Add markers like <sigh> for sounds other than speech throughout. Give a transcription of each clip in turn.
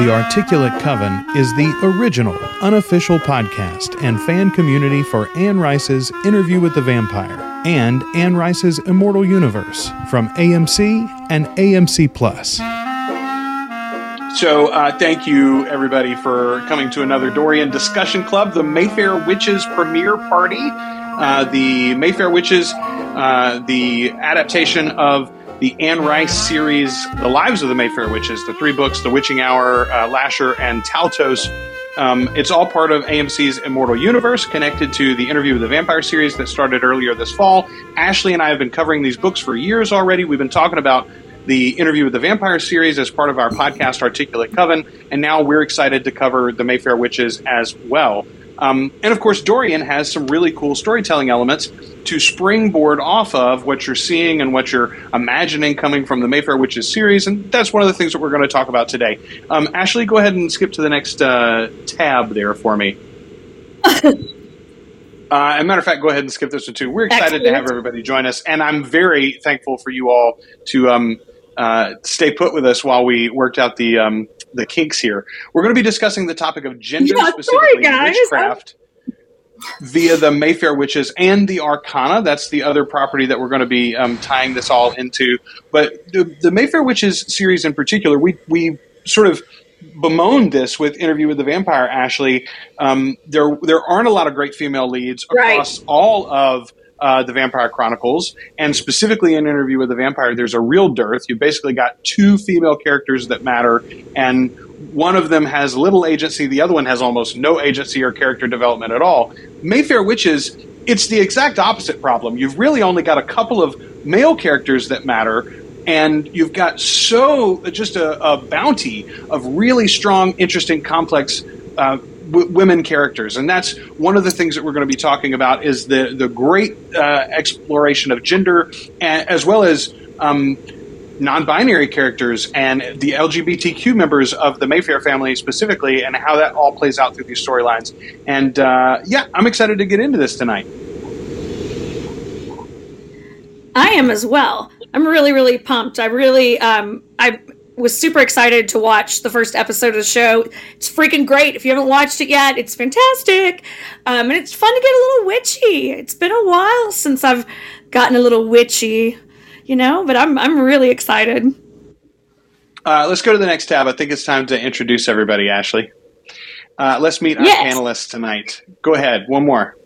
The Articulate Coven is the original, unofficial podcast and fan community for Anne Rice's Interview with the Vampire and Anne Rice's Immortal Universe from AMC and AMC Plus. So, uh, thank you everybody for coming to another Dorian Discussion Club, the Mayfair Witches premiere party. Uh, the Mayfair Witches, uh, the adaptation of the Anne Rice series, The Lives of the Mayfair Witches, the three books, The Witching Hour, uh, Lasher, and Taltos. Um, it's all part of AMC's Immortal Universe, connected to the Interview with the Vampire series that started earlier this fall. Ashley and I have been covering these books for years already. We've been talking about the Interview with the Vampire series as part of our podcast, Articulate Coven, and now we're excited to cover the Mayfair Witches as well. Um, and of course, Dorian has some really cool storytelling elements to springboard off of what you're seeing and what you're imagining coming from the Mayfair Witches series. And that's one of the things that we're going to talk about today. Um, Ashley, go ahead and skip to the next uh, tab there for me. <laughs> Uh, as a matter of fact, go ahead and skip this one too. We're excited Excellent. to have everybody join us, and I'm very thankful for you all to um, uh, stay put with us while we worked out the um, the kinks here. We're going to be discussing the topic of gender, yeah, specifically sorry, witchcraft, via the Mayfair Witches and the Arcana. That's the other property that we're going to be um, tying this all into. But the, the Mayfair Witches series in particular, we we sort of bemoaned this with Interview with the Vampire. Ashley, um, there there aren't a lot of great female leads across right. all of uh, the Vampire Chronicles, and specifically in Interview with the Vampire, there's a real dearth. You've basically got two female characters that matter, and one of them has little agency, the other one has almost no agency or character development at all. Mayfair Witches, it's the exact opposite problem. You've really only got a couple of male characters that matter, and you've got so just a, a bounty of really strong, interesting, complex uh, w- women characters, and that's one of the things that we're going to be talking about is the the great uh, exploration of gender, as well as um, non-binary characters and the LGBTQ members of the Mayfair family specifically, and how that all plays out through these storylines. And uh, yeah, I'm excited to get into this tonight. I am as well. I'm really, really pumped. I really, um, I was super excited to watch the first episode of the show. It's freaking great. If you haven't watched it yet, it's fantastic. Um, and it's fun to get a little witchy. It's been a while since I've gotten a little witchy, you know, but I'm, I'm really excited. Uh, let's go to the next tab. I think it's time to introduce everybody, Ashley. Uh, let's meet our yes. panelists tonight. Go ahead. One more.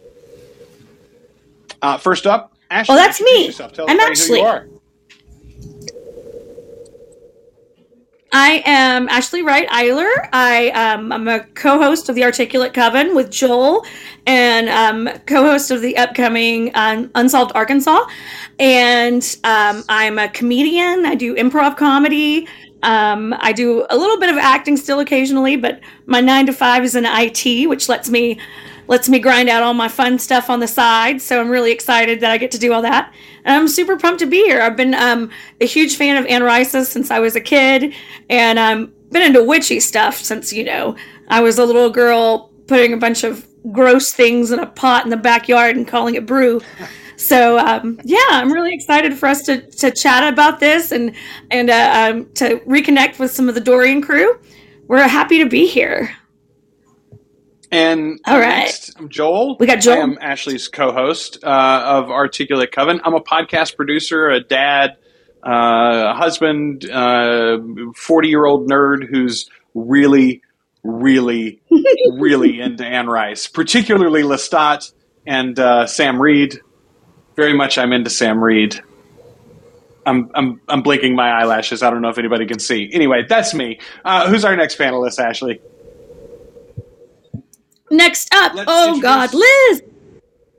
Uh, first up, Ashley. Well, that's me. I'm Ashley. I am Ashley Wright Eiler. I um, I'm a co-host of the Articulate Coven with Joel, and um, co-host of the upcoming um, Unsolved Arkansas. And um, I'm a comedian. I do improv comedy. Um, I do a little bit of acting still occasionally, but my nine to five is in IT, which lets me lets me grind out all my fun stuff on the side. So I'm really excited that I get to do all that. And I'm super pumped to be here. I've been um, a huge fan of Anne Rice's since I was a kid, and i um, been into witchy stuff since, you know, I was a little girl putting a bunch of gross things in a pot in the backyard and calling it brew. So um, yeah, I'm really excited for us to, to chat about this and and uh, um, to reconnect with some of the Dorian crew. We're happy to be here. And all right, next, I'm Joel. We got Joel. I am Ashley's co-host uh, of Articulate Coven. I'm a podcast producer, a dad, uh, a husband, uh, forty-year-old nerd who's really, really, <laughs> really into Anne Rice, particularly Lestat and uh, Sam Reid. Very much, I'm into Sam Reid. I'm, I'm, I'm blinking my eyelashes. I don't know if anybody can see. Anyway, that's me. Uh, who's our next panelist, Ashley? Next up, Let's oh God, Liz.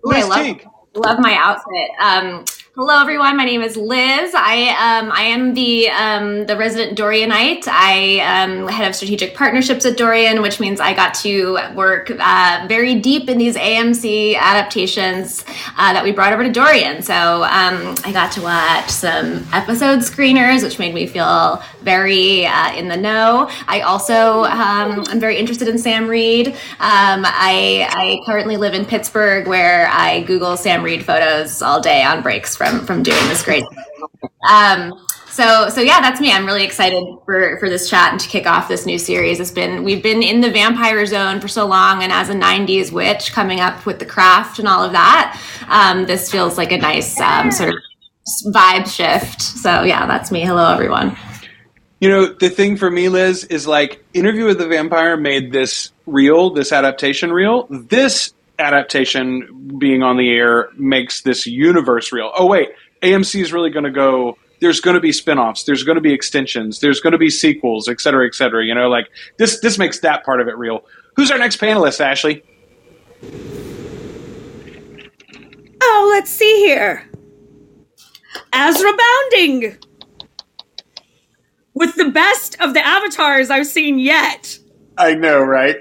Ooh, I love, love my outfit. Um, Hello, everyone. My name is Liz. I um, I am the um, the resident Dorianite. I am head of strategic partnerships at Dorian, which means I got to work uh, very deep in these AMC adaptations uh, that we brought over to Dorian. So um, I got to watch some episode screeners, which made me feel very uh, in the know. I also um, am very interested in Sam Reid. Um, I I currently live in Pittsburgh, where I Google Sam Reid photos all day on breaks from from doing this great. Um, so so yeah, that's me. I'm really excited for for this chat and to kick off this new series. It's been we've been in the vampire zone for so long, and as a '90s witch coming up with the craft and all of that, um, this feels like a nice um, sort of vibe shift. So yeah, that's me. Hello, everyone. You know, the thing for me, Liz, is like Interview with the Vampire made this real, this adaptation real. This adaptation being on the air makes this universe real. Oh wait, AMC is really going to go there's going to be spin-offs there's going to be extensions there's going to be sequels et cetera et cetera you know like this this makes that part of it real who's our next panelist ashley oh let's see here Azra Bounding with the best of the avatars I've seen yet. I know, right?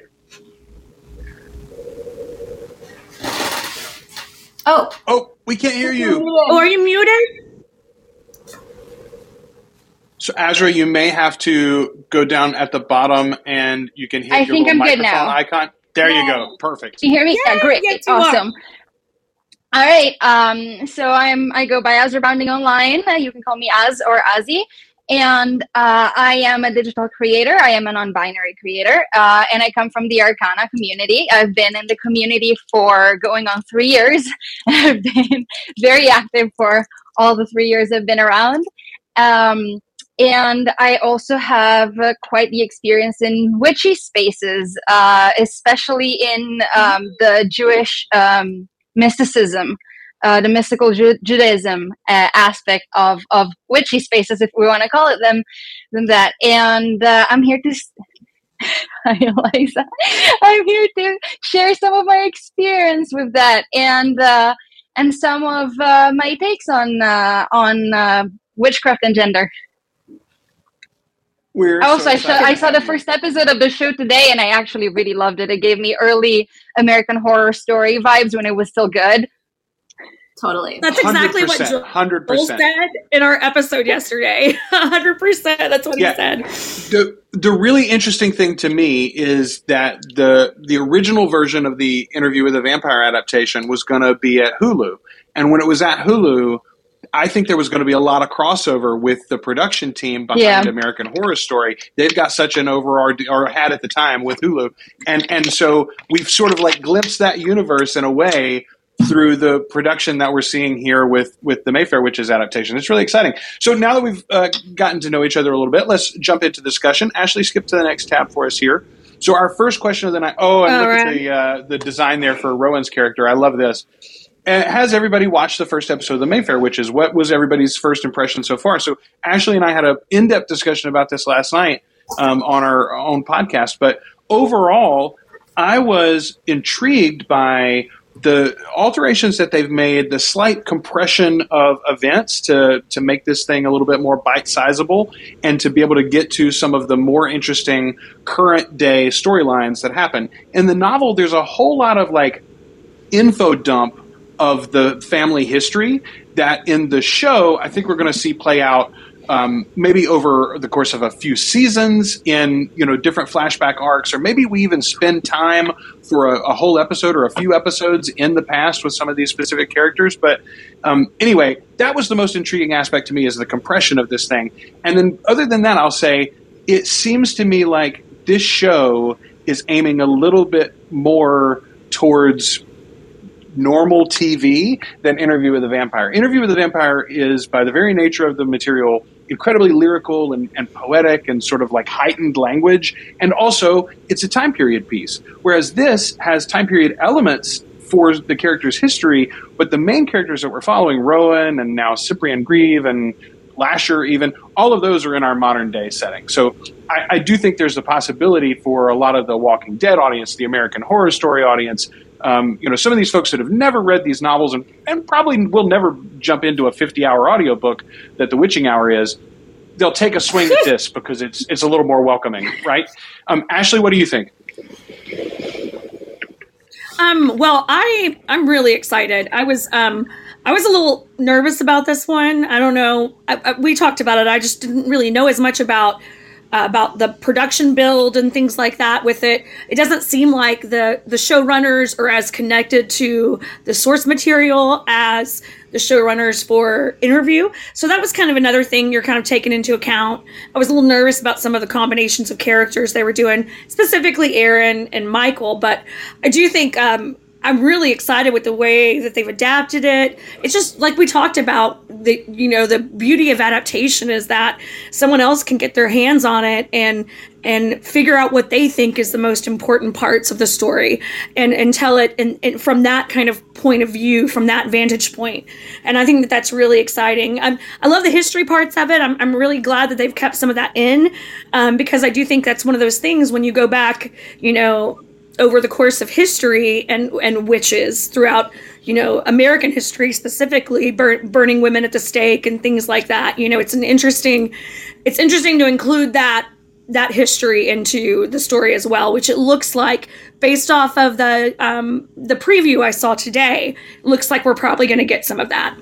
Oh. Oh, we can't hear you. Oh, are you muted? So Azra, you may have to go down at the bottom and you can hit I your think I'm good now. icon. There you go. Perfect. Can you hear me? Yeah, Yeah, great. yes, you are. awesome. All right. Um, so I'm I go by Azra Bounding online. Uh, you can call me Az or Azzy. And uh, I am a digital creator. I am a non-binary creator, uh, and I come from the Arcana community. I've been in the community for going on three years. <laughs> I've been very active for all the three years I've been around. Um, and I also have uh, quite the experience in witchy spaces, uh, especially in um, the Jewish um, mysticism, uh, the mystical Ju- Judaism uh, aspect of, of witchy spaces, if we want to call it them, than that. And uh, I'm here to. s- <laughs> Hi, Eliza. I'm here to share some of my experience with that and uh, and some of uh, my takes on uh, on uh, witchcraft and gender. We're Also, so I saw I saw the first episode of the show today, and I actually really loved it. It gave me early American Horror Story vibes when it was still good. Totally. That's exactly what 100%, Joel 100%. said in our episode yesterday. <laughs> 100%. That's what Yeah. he said. the the really interesting thing to me is that the the original version of the interview with the vampire adaptation was going to be at Hulu, and when it was at Hulu, I think there was going to be a lot of crossover with the production team behind Yeah. American Horror Story. They've got such an over or had at the time with Hulu, and and so we've sort of like glimpsed that universe in a way through the production that we're seeing here with with the Mayfair Witches adaptation. It's really exciting. So now that we've uh, gotten to know each other a little bit, let's jump into discussion. Ashley, skip to the next tab for us here. So our first question of the night. Oh, and All look at right. the uh, the design there for Rowan's character. I love this. Uh, has everybody watched the first episode of the Mayfair Witches? What was everybody's first impression so far? So Ashley and I had an in depth discussion about this last night um, on our own podcast. But overall, I was intrigued by the alterations that they've made, the slight compression of events to to make this thing a little bit more bite sizable, and to be able to get to some of the more interesting current day storylines that happen. In the novel, there's a whole lot of like info dump of the family history that in the show I think we're going to see play out um, maybe over the course of a few seasons in you know different flashback arcs, or maybe we even spend time for a, a whole episode or a few episodes in the past with some of these specific characters. But um, anyway, that was the most intriguing aspect to me is the compression of this thing. And then other than that, I'll say it seems to me like this show is aiming a little bit more towards normal TV than Interview with a Vampire. Interview with a Vampire is, by the very nature of the material, incredibly lyrical and, and poetic and sort of like heightened language. And also, it's a time period piece. Whereas this has time period elements for the character's history, but the main characters that we're following, Rowan and now Ciprien Grieve and Lasher, even all of those are in our modern day setting. So I, I do think there's a possibility for a lot of the Walking Dead audience, the American Horror Story audience, um, you know, some of these folks that have never read these novels and, and probably will never jump into a 50 hour audiobook that The Witching Hour is, they'll take a swing at <laughs> this because it's it's a little more welcoming, right? Um, Ashley, what do you think? Um, well, I I'm really excited. I was um I was a little nervous about this one. I don't know. I, I, we talked about it. I just didn't really know as much about uh, about the production build and things like that with it. It doesn't seem like the the showrunners are as connected to the source material as the showrunners for interview. So that was kind of another thing you're kind of taking into account. I was a little nervous about some of the combinations of characters they were doing, specifically Aaron and Michael, but I do think um, I'm really excited with the way that they've adapted it. It's just like we talked about the you know the beauty of adaptation is that someone else can get their hands on it and and figure out what they think is the most important parts of the story and and tell it and, and from that kind of point of view from that vantage point. and i think that that's really exciting i love the history parts of it I'm, I'm really glad that they've kept some of that in um, because i do think that's one of those things when you go back you know over the course of history and and witches throughout you know American history specifically burn, burning women at the stake and things like that. You know it's an interesting it's interesting to include that that history into the story as well which it looks like based off of the um, the preview I saw today looks like we're probably going to get some of that.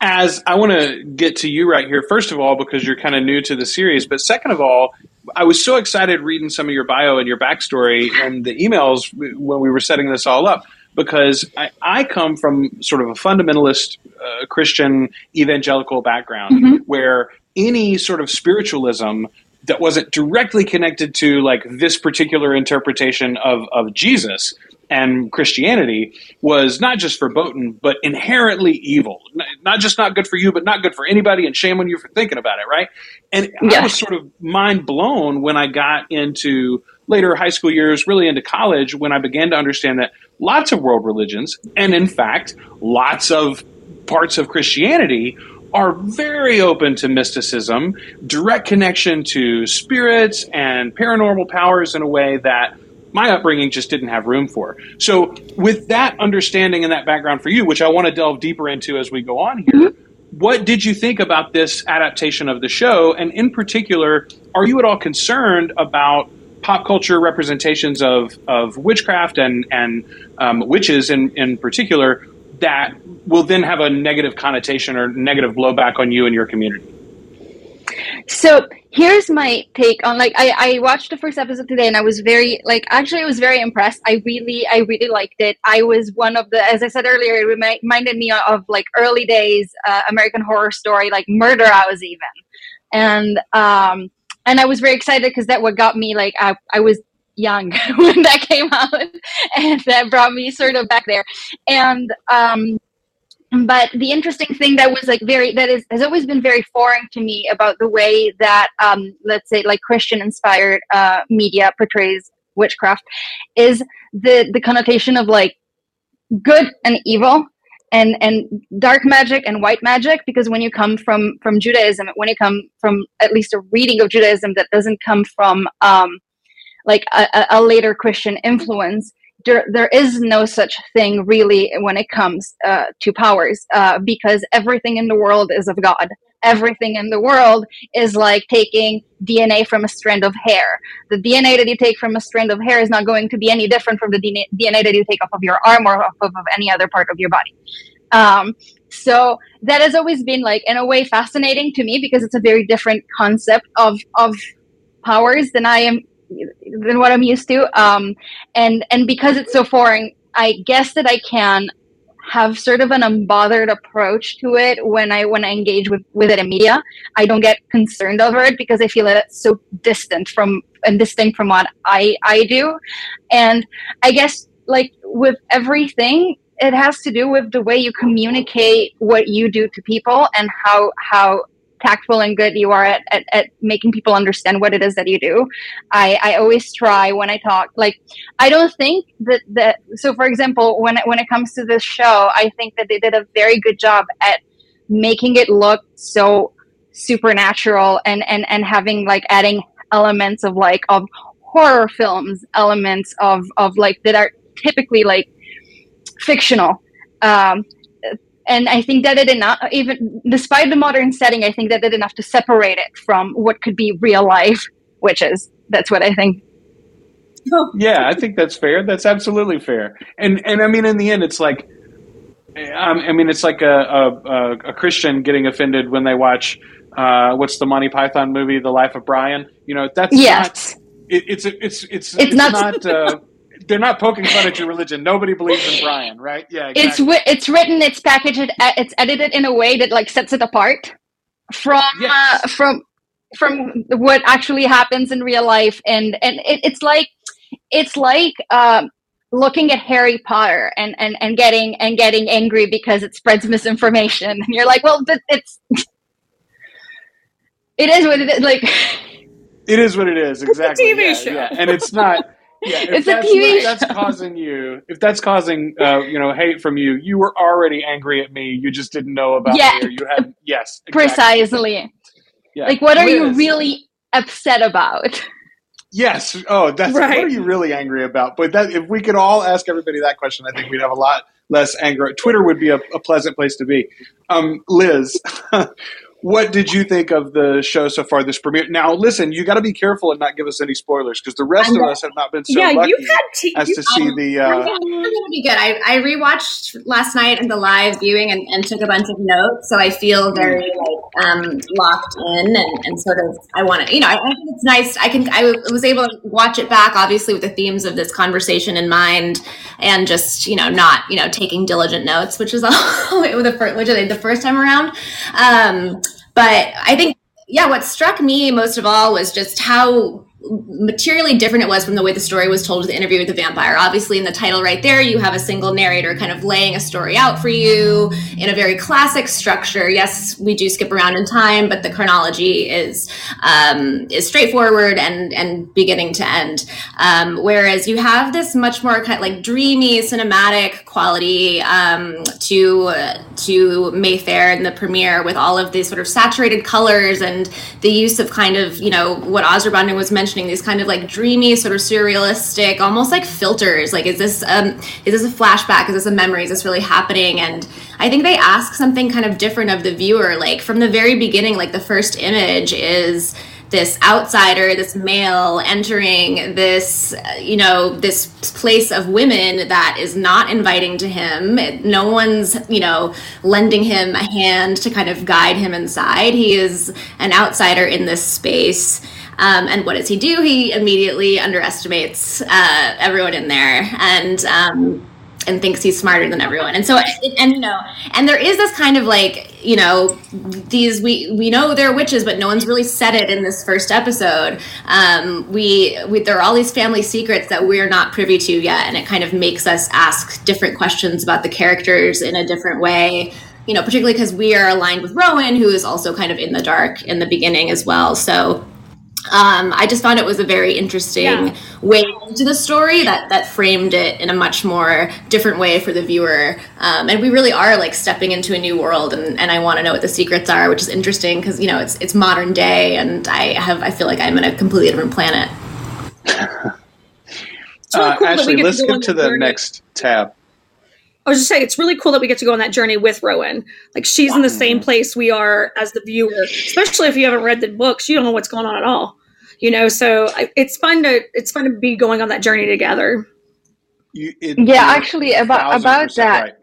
Az I want to get to you right here, first of all, because you're kind of new to the series, but second of all, I was so excited reading some of your bio and your backstory and the emails when we were setting this all up because I, I come from sort of a fundamentalist uh, Christian evangelical background mm-hmm. where any sort of spiritualism that wasn't directly connected to like this particular interpretation of, of Jesus and Christianity was not just verboten, but inherently evil. Not just not good for you, but not good for anybody, and shame on you for thinking about it, right? And yeah. I was sort of mind blown when I got into later high school years, really into college, when I began to understand that lots of world religions, and in fact, lots of parts of Christianity are very open to mysticism, direct connection to spirits and paranormal powers in a way that my upbringing just didn't have room for. So, with that understanding and that background for you, which I want to delve deeper into as we go on here, mm-hmm. what did you think about this adaptation of the show? And in particular, are you at all concerned about pop culture representations of, of witchcraft and, and um, witches in, in particular that will then have a negative connotation or negative blowback on you and your community? So here's my take on like I, I watched the first episode today and I was very like actually I was very impressed. I really I really liked it. I was one of the as I said earlier it reminded me of like early days uh, American Horror Story like Murder House even, and um and I was very excited because that what got me like I I was young <laughs> when that came out <laughs> and that brought me sort of back there and um but the interesting thing that was like very that is has always been very foreign to me about the way that um, let's say like christian inspired uh, media portrays witchcraft is the the connotation of like good and evil and and dark magic and white magic. Because when you come from from judaism when you come from at least a reading of judaism that doesn't come from um like a, a later christian influence there, there is no such thing really when it comes uh, to powers uh, because everything in the world is of God. Everything in the world is like taking DNA from a strand of hair. The DNA that you take from a strand of hair is not going to be any different from the DNA that you take off of your arm or off of any other part of your body. Um, so that has always been like in a way fascinating to me because it's a very different concept of of powers than I am than what I'm used to. Um, and and because it's so foreign, I guess that I can have sort of an unbothered approach to it when I when I engage with with it in media. I don't get concerned over it because I feel that it's so distant from and distinct from what I I do. And I guess like with everything, it has to do with the way you communicate what you do to people and how how tactful and good you are at, at, at, making people understand what it is that you do. I, I always try when I talk, like, I don't think that, that, so for example, when, when it comes to this show, I think that they did a very good job at making it look so supernatural and, and, and having like adding elements of like, of horror films, elements of, of like, that are typically like fictional. Um, and I think that it enough, even despite the modern setting, I think that it enough to separate it from what could be real life witches. That's what I think. <laughs> yeah, I think that's fair. That's absolutely fair. And and I mean, in the end, it's like, um, I mean, it's like a, a, a Christian getting offended when they watch uh, what's the Monty Python movie, The Life of Brian? You know, that's yes. not. It, it's it's it's it's, it's not. not uh, <laughs> they're not poking fun at your religion. Nobody believes in Brian, right? Yeah, exactly. it's it's written, it's packaged, it's edited in a way that like sets it apart from yes. uh, from from what actually happens in real life, and and it, it's like it's like um, looking at Harry Potter and, and and getting and getting angry because it spreads misinformation, and you're like, well, it's it is what it is. Like it is what it is. Exactly. It's a TV yeah, show, yeah. and it's not. Yeah, if it's that's, a TV show. that's causing you, if that's causing uh, you know hate from you, you were already angry at me. You just didn't know about yeah. me, or you had yes, <laughs> exactly. precisely. Yeah. Like, what are Liz. you really upset about? Yes. Oh, that's right. what are you really angry about? But that if we could all ask everybody that question, I think we'd have a lot less anger. Twitter would be a, a pleasant place to be. Um, Liz, <laughs> what did you think of the show so far this premiere? Now listen you got to be careful and not give us any spoilers because the rest of us have not been so yeah, lucky to, as to see the uh, we're gonna be good. I, I rewatched last night in the live viewing and, and, took a bunch of notes so i feel very like um, locked in and, and, sort of i want to you know I, I, think it's nice. I can i was able to watch it back obviously with the themes of this conversation in mind and just you know not you know taking diligent notes which is <laughs> all the first which I the first time around. Um, but I think, yeah, what struck me most of all was just how materially different it was from the way the story was told with the interview with the vampire. Obviously, in the title right there, you have a single narrator kind of laying a story out for you in a very classic structure. Yes, we do skip around in time, but the chronology is um, is straightforward and and beginning to end. Um, whereas you have this much more kind of like dreamy cinematic quality um, to to Mayfair in the premiere with all of these sort of saturated colors and the use of kind of you know what Azra was mentioning mentioning these kind of like dreamy, sort of surrealistic, almost like filters. Like, is this um, is this a flashback? Is this a memory? Is this really happening? And I think they ask something kind of different of the viewer. Like from the very beginning, like the first image is this outsider, this male entering this, you know, this place of women that is not inviting to him. No one's, you know, lending him a hand to kind of guide him inside. He is an outsider in this space. Um, and what does he do? He immediately underestimates uh, everyone in there and um, and thinks he's smarter than everyone. And so, and you know, and there is this kind of like, you know, these we we know they're witches, but no one's really said it in this first episode. Um, we, we there are all these family secrets that we're not privy to yet, and it kind of makes us ask different questions about the characters in a different way you know, particularly because we are aligned with Rowan, who is also kind of in the dark in the beginning as well. So um, I just found it was a very interesting yeah. way into the story that that framed it in a much more different way for the viewer. Um, and we really are like stepping into a new world, and, and I want to know what the secrets are, which is interesting because you know it's it's modern day, and I have I feel like I'm in a completely different planet. Really <laughs> uh, cool Ashley, let's get to the journey. next tab. I was just saying, it's really cool that we get to go on that journey with Rowan. Like she's in the same place we are as the viewer, especially if you haven't read the books, you don't know what's going on at all you know? So it's fun to it's fun to be going on that journey together. You, it, yeah actually about about that. right.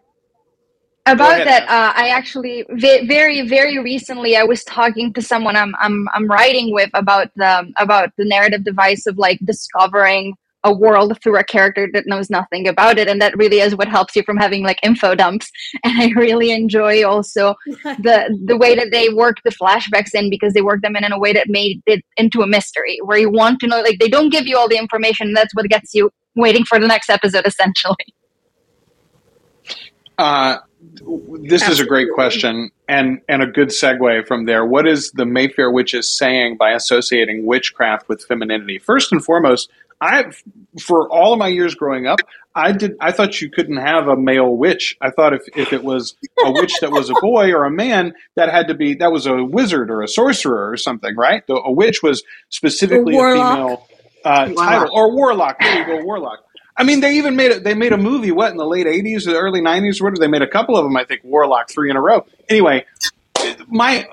about that uh, i actually very very recently i was talking to someone i'm i'm i'm writing with about the about the narrative device of like discovering a world through a character that knows nothing about it and that really is what helps you from having like info dumps <laughs> and i really enjoy also <laughs> the the way that they work the flashbacks in because they work them in in a way that made it into a mystery where you want to know like they don't give you all the information that's what gets you waiting for the next episode essentially uh, this Absolutely. is a great question and and a good segue from there. What is the Mayfair witches saying by associating witchcraft with femininity? First and foremost, I for all of my years growing up, I did I thought you couldn't have a male witch. I thought if, if it was a witch that was a boy or a man, that had to be that was a wizard or a sorcerer or something, right? The, a witch was specifically a, a female uh, title or warlock. There you go, warlock. I mean, they even made it. They made a movie. What in the late '80s or the early '90s? What they made a couple of them? I think Warlock three in a row. Anyway, my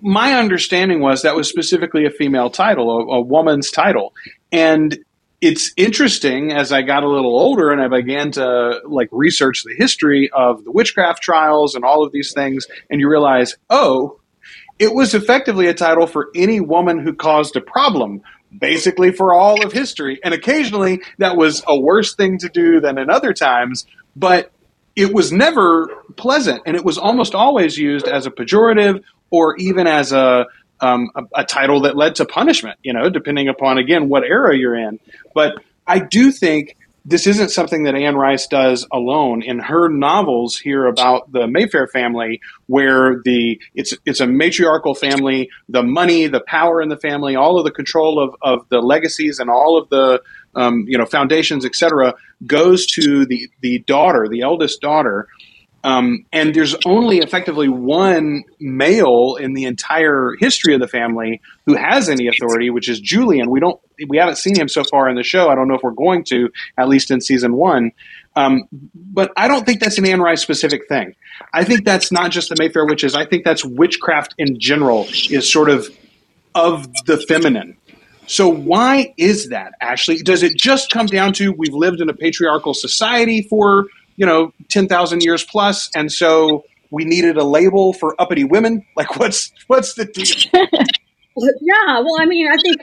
my understanding was that was specifically a female title, a, a woman's title, and it's interesting as I got a little older and I began to like research the history of the witchcraft trials and all of these things, and you realize, oh, It was effectively a title for any woman who caused a problem, basically for all of history. And occasionally that was a worse thing to do than in other times, but it was never pleasant. And it was almost always used as a pejorative or even as a, um, a, a title that led to punishment, you know, depending upon, again, what era you're in. But I do think this isn't something that Anne Rice does alone. In her novels here about the Mayfair family, where the it's it's a matriarchal family, the money, the power in the family, all of the control of, of the legacies and all of the um, you know foundations, etc., goes to the the daughter, the eldest daughter, um, and there's only effectively one male in the entire history of the family who has any authority, which is Julian. We don't, we haven't seen him so far in the show. I don't know if we're going to, at least in season one. Um, but I don't think that's an Anne Rice specific thing. I think that's not just the Mayfair witches. I think that's witchcraft in general is sort of of the feminine. So why is that, Ashley? Does it just come down to we've lived in a patriarchal society for you know, 10,000 years plus, and so we needed a label for uppity women. <laughs> Like, what's what's the deal? <laughs> yeah, well, I mean, I think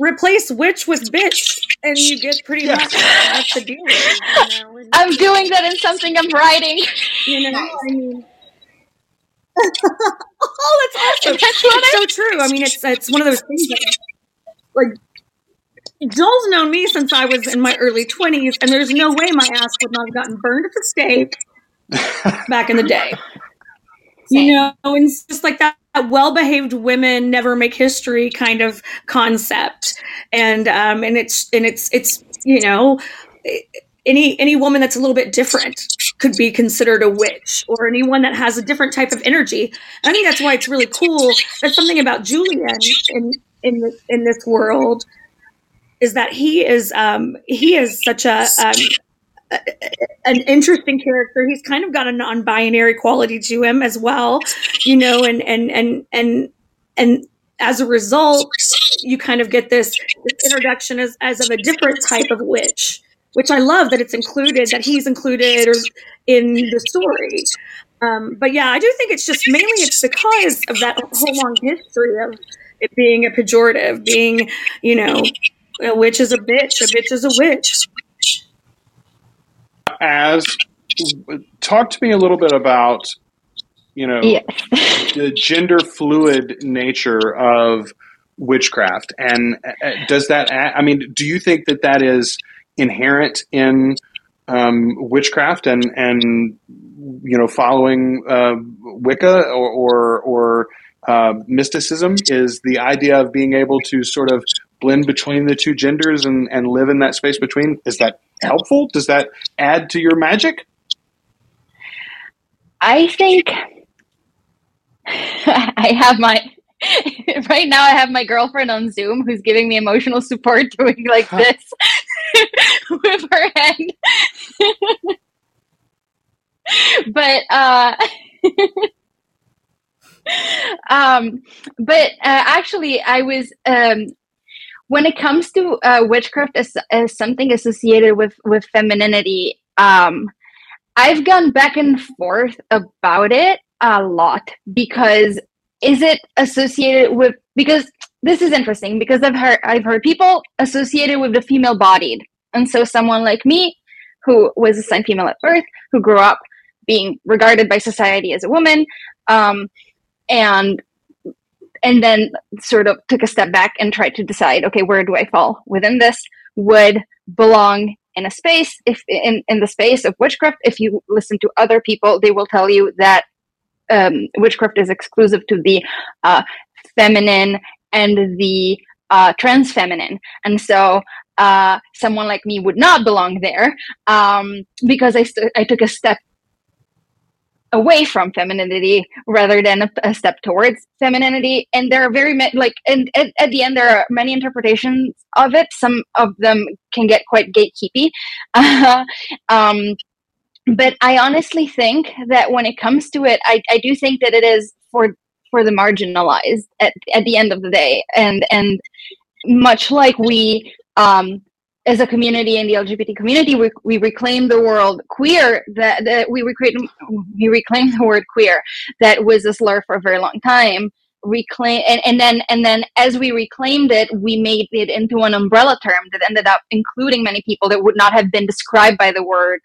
replace witch with bitch, and you get pretty yeah. much that's the deal. You know? I'm doing that in something I'm writing. You know, I mean. <laughs> oh, that's awesome! That's it's so true. I mean, it's it's one of those things that, like Joel's known me since I was in my early 20s, and there's no way my ass would not have gotten burned at the stake <laughs> back in the day. You know, and it's just like that, that well-behaved women never make history kind of concept, and um, and it's and it's it's you know, any any woman that's a little bit different could be considered a witch, or anyone that has a different type of energy. And I think that's why it's really cool. There's something about Julian in in the, in this world is that he is um, he is such a um, an interesting character. He's kind of got a non-binary quality to him as well, you know, and and and and and as a result, you kind of get this, this introduction as, as of a different type of witch, which I love that it's included, that he's included in the story. Um, but yeah, I do think it's just mainly it's because of that whole long history of it being a pejorative, being, you know, a witch is a bitch. A bitch is a witch. Az talk to me a little bit about you know yes. the gender fluid nature of witchcraft and uh, does that i mean do you think that that is inherent in um, witchcraft and and you know following uh, wicca or or, or uh, mysticism is the idea of being able to sort of blend between the two genders and, and live in that space between. Is that helpful? Does that add to your magic? I think <laughs> I have my <laughs> right now I have my girlfriend on Zoom who's giving me emotional support <laughs> doing like this with her hand. but uh um but uh, actually I was um when it comes to uh, witchcraft as, as something associated with with femininity um i've gone back and forth about it a lot because is it associated with because this is interesting because i've heard i've heard people associated with the female bodied. And so someone like me who was assigned female at birth who grew up being regarded by society as a woman um, and and then sort of took a step back and tried to decide okay where do i fall within this? Would belong in a space if in, in the space of witchcraft if you listen to other people they will tell you that um, witchcraft is exclusive to the uh, feminine and the uh, trans feminine and so uh, someone like me would not belong there um, because I, st- I took a step away from femininity rather than a, a step towards femininity. And there are very many like and at, at, the end there are many interpretations of it. Some of them can get quite gatekeepy. <laughs> Um, but i honestly think that when it comes to it I, I do think that it is for for the marginalized at, at the end of the day. And and much like we um, as a community in the LGBT community, we, we reclaim the word queer that, that we reclaim we reclaim the word queer that was a slur for a very long time. Reclaim and, and then and then as we reclaimed it, we made it into an umbrella term that ended up including many people that would not have been described by the word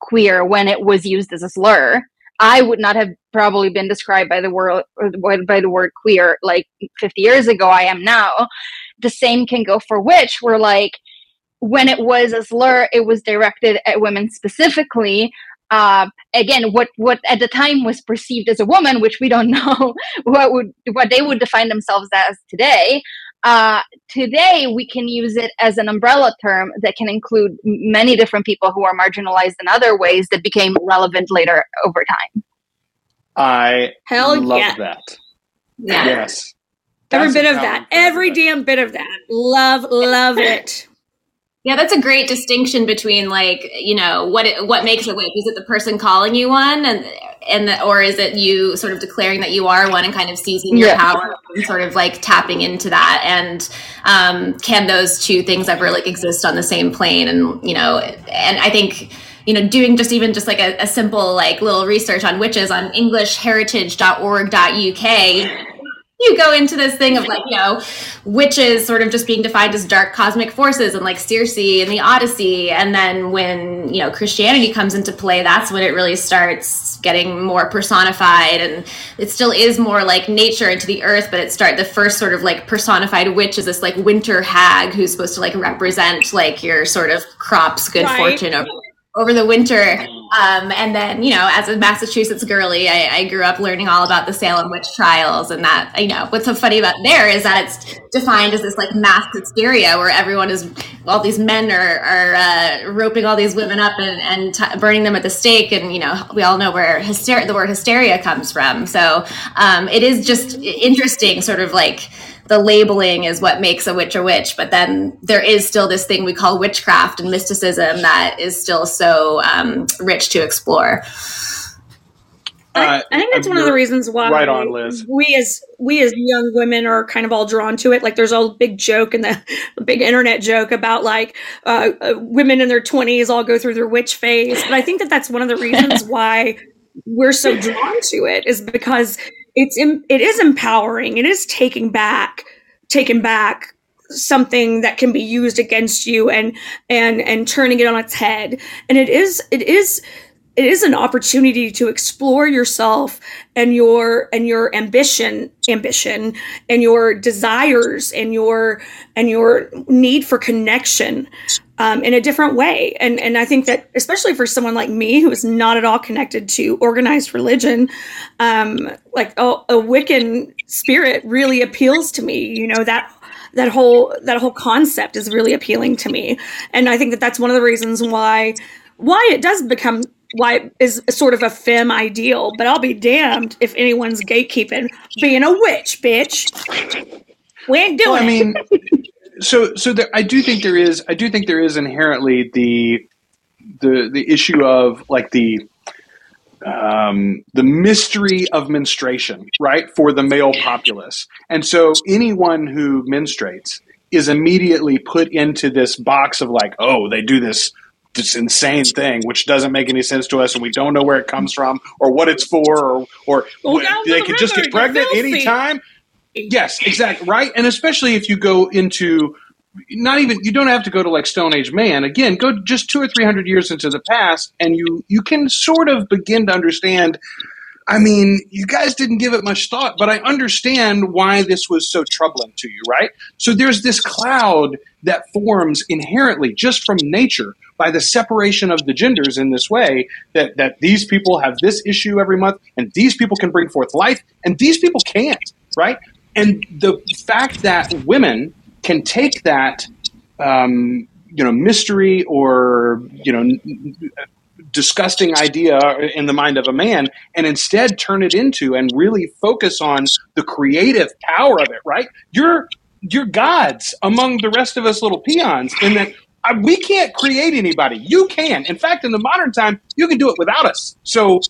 queer when it was used as a slur. I would not have probably been described by the word by the word queer like 50 years ago. I am now. The same can go for witch We're like when it was a slur, it was directed at women specifically. Uh, again, what what at the time was perceived as a woman, which we don't <laughs> know what would what they would define themselves as today. Uh, today, we can use it as an umbrella term that can include many different people who are marginalized in other ways that became relevant later over time. I Hell love yeah. that. Yeah. Yes. Every bit of that. Every damn bit of that. Love, love it. Yeah, that's a great distinction between like you know what it, what makes a witch. Is it the person calling you one, and and the, or is it you sort of declaring that you are one and kind of seizing your Yeah. power and sort of like tapping into that? And um, can those two things ever like exist on the same plane? And you know, and I think you know doing just even just like a, a simple like little research on witches on englishheritage.org.uk you go into this thing of like you know witches sort of just being defined as dark cosmic forces and like Circe and the Odyssey. And then when you know Christianity comes into play that's when it really starts getting more personified. And it still is more like nature into the earth but it start the first sort of like personified witch is this like winter hag who's supposed to like represent like your sort of crops good Right. fortune over over the winter. Um, and then, you know, as a Massachusetts girly, I, I grew up learning all about the Salem witch trials and that, you know, what's so funny about there is that it's defined as this like mass hysteria where everyone is, all these men are, are uh, roping all these women up and, and t- burning them at the stake. And, you know, we all know where hysteria, the word hysteria comes from. So um, it is just interesting, sort of like, the labeling is what makes a witch a witch, but then there is still this thing we call witchcraft and mysticism that is still so um, rich to explore. I, Uh, I think that's one of the reasons why right on, Liz. we as we as young women are kind of all drawn to it. Like there's a big joke and the, the big internet joke about like uh, uh, women in their 20s all go through their witch phase. But I think that that's one of the reasons <laughs> why we're so drawn to it is because it's it is empowering. It is taking back taking back something that can be used against you and and and turning it on its head. And it is it is it is an opportunity to explore yourself and your and your ambition ambition and your desires and your and your need for connection um, in a different way. And and i think that especially for someone like me who is not at all connected to organized religion um, like a, a wiccan spirit really appeals to me. You know that that whole that whole concept is really appealing to me. And i think that that's one of the reasons why why it does become why it is sort of a femme ideal. But i'll be damned if anyone's gatekeeping being a witch bitch. We ain't doing Well, I mean, <laughs> so so there, I do think there is I do think there is inherently the the the issue of like the um, the mystery of menstruation, right, for the male populace, and so anyone who menstruates is immediately put into this box of like, oh, they do this this insane thing which doesn't make any sense to us and we don't know where it comes from or what it's for or or down they the can just get pregnant anytime Yes, exactly. Right. And especially if you go into not even you don't have to go to like Stone Age man. Again, go just two or three hundred years into the past and you you can sort of begin to understand I mean, you guys didn't give it much thought, but I understand why this was so troubling to you, right? So there's this cloud that forms inherently just from nature by the separation of the genders in this way that, that these people have this issue every month and these people can bring forth life and these people can't, right? And the fact that women can take that, um, you know, mystery or, you know, n- disgusting idea in the mind of a man and instead turn it into and really focus on the creative power of it right? You're you're gods among the rest of us little peons in that uh, we can't create anybody. You can. In fact in the modern time you can do it without us. So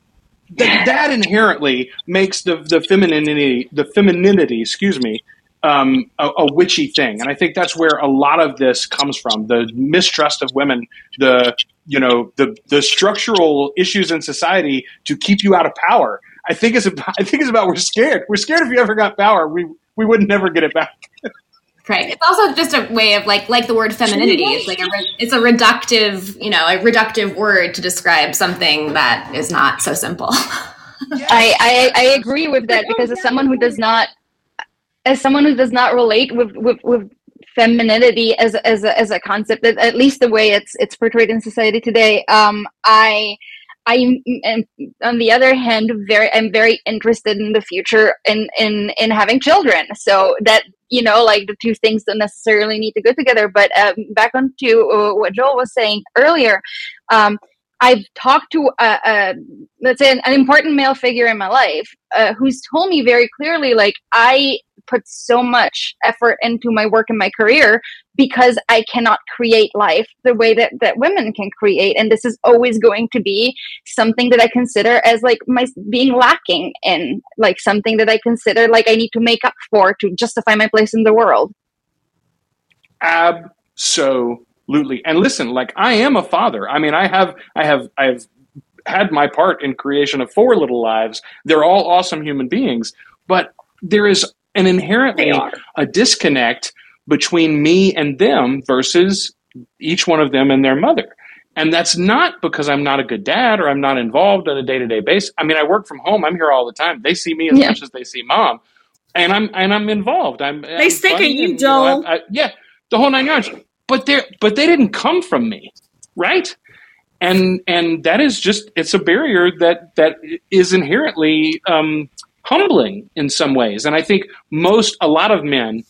that that inherently makes the the femininity the femininity excuse me um, a, a, witchy thing, and I think that's where a lot of this comes from: the mistrust of women, the you know the the structural issues in society to keep you out of power. I think it's about, <laughs> I think it's about we're scared. We're scared if you ever got power, we we would never get it back. Right. It's also just a way of like like the word femininity. It's like a it's a reductive, you know, a reductive word to describe something that is not so simple. <laughs> I, I I agree with that because as someone who does not as someone who does not relate with with, with femininity as as a, as a concept, at least the way it's it's portrayed in society today, um, I I am on the other hand very I'm very interested in the future in in in having children. So that you know like the two things don't necessarily need to go together. But um, back on to uh, what Joel was saying earlier. Um, I've talked to a, a let's say an, an, important male figure in my life uh, who's told me very clearly like I put so much effort into my work and my career because I cannot create life the way that, that women can create. And this is always going to be something that I consider as like my being lacking in, like something that I consider like I need to make up for to justify my place in the world. Absolutely. And listen, like I am a father. I mean, I have, I have, I have had my part in creation of four little lives. They're all awesome human beings, but there is an inherently a disconnect between me and them versus each one of them and their mother. And that's not because I'm not a good dad or I'm not involved on a day to day basis. I mean, I work from home. I'm here all the time. They see me as yeah. much as they see mom, and I'm and I'm involved. I'm they stick at you, Joel. You know, I, I, yeah, the whole nine yards. But they but they didn't come from me, right? And and that is just it's a barrier that that is inherently um, humbling in some ways. And I think most, a lot of men,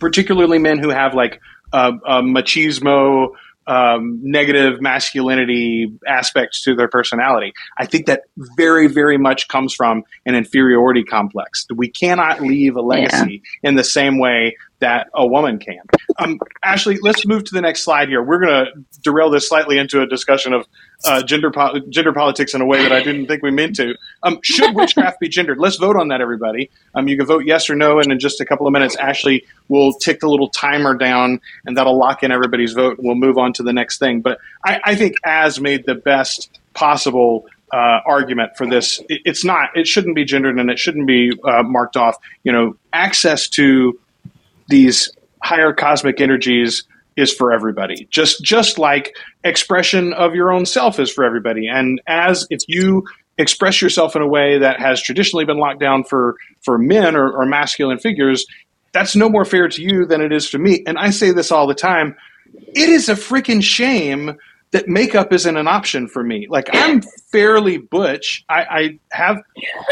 particularly men who have like a, a machismo, um, negative masculinity aspects to their personality. I think that very, very much comes from an inferiority complex. We cannot leave a legacy yeah. in the same way that a woman can. Um, Ashley, let's move to the next slide here. We're going to derail this slightly into a discussion of uh, gender po- gender politics in a way that I didn't think we meant to. Um, should witchcraft be gendered? Let's vote on that, everybody. Um, you can vote yes or no, and in just a couple of minutes, Ashley will tick the little timer down, and that'll lock in everybody's vote. We'll move on to the next thing. But I, I think Az made the best possible uh, argument for this. It, it's not. It shouldn't be gendered, and it shouldn't be uh, marked off. You know, access to these higher cosmic energies is for everybody. Just just like expression of your own self is for everybody. And as if you express yourself in a way that has traditionally been locked down for for men or, or masculine figures, that's no more fair to you than it is to me. And I say this all the time. It is a freaking shame that makeup isn't an option for me. Like I'm fairly butch. I, I, have,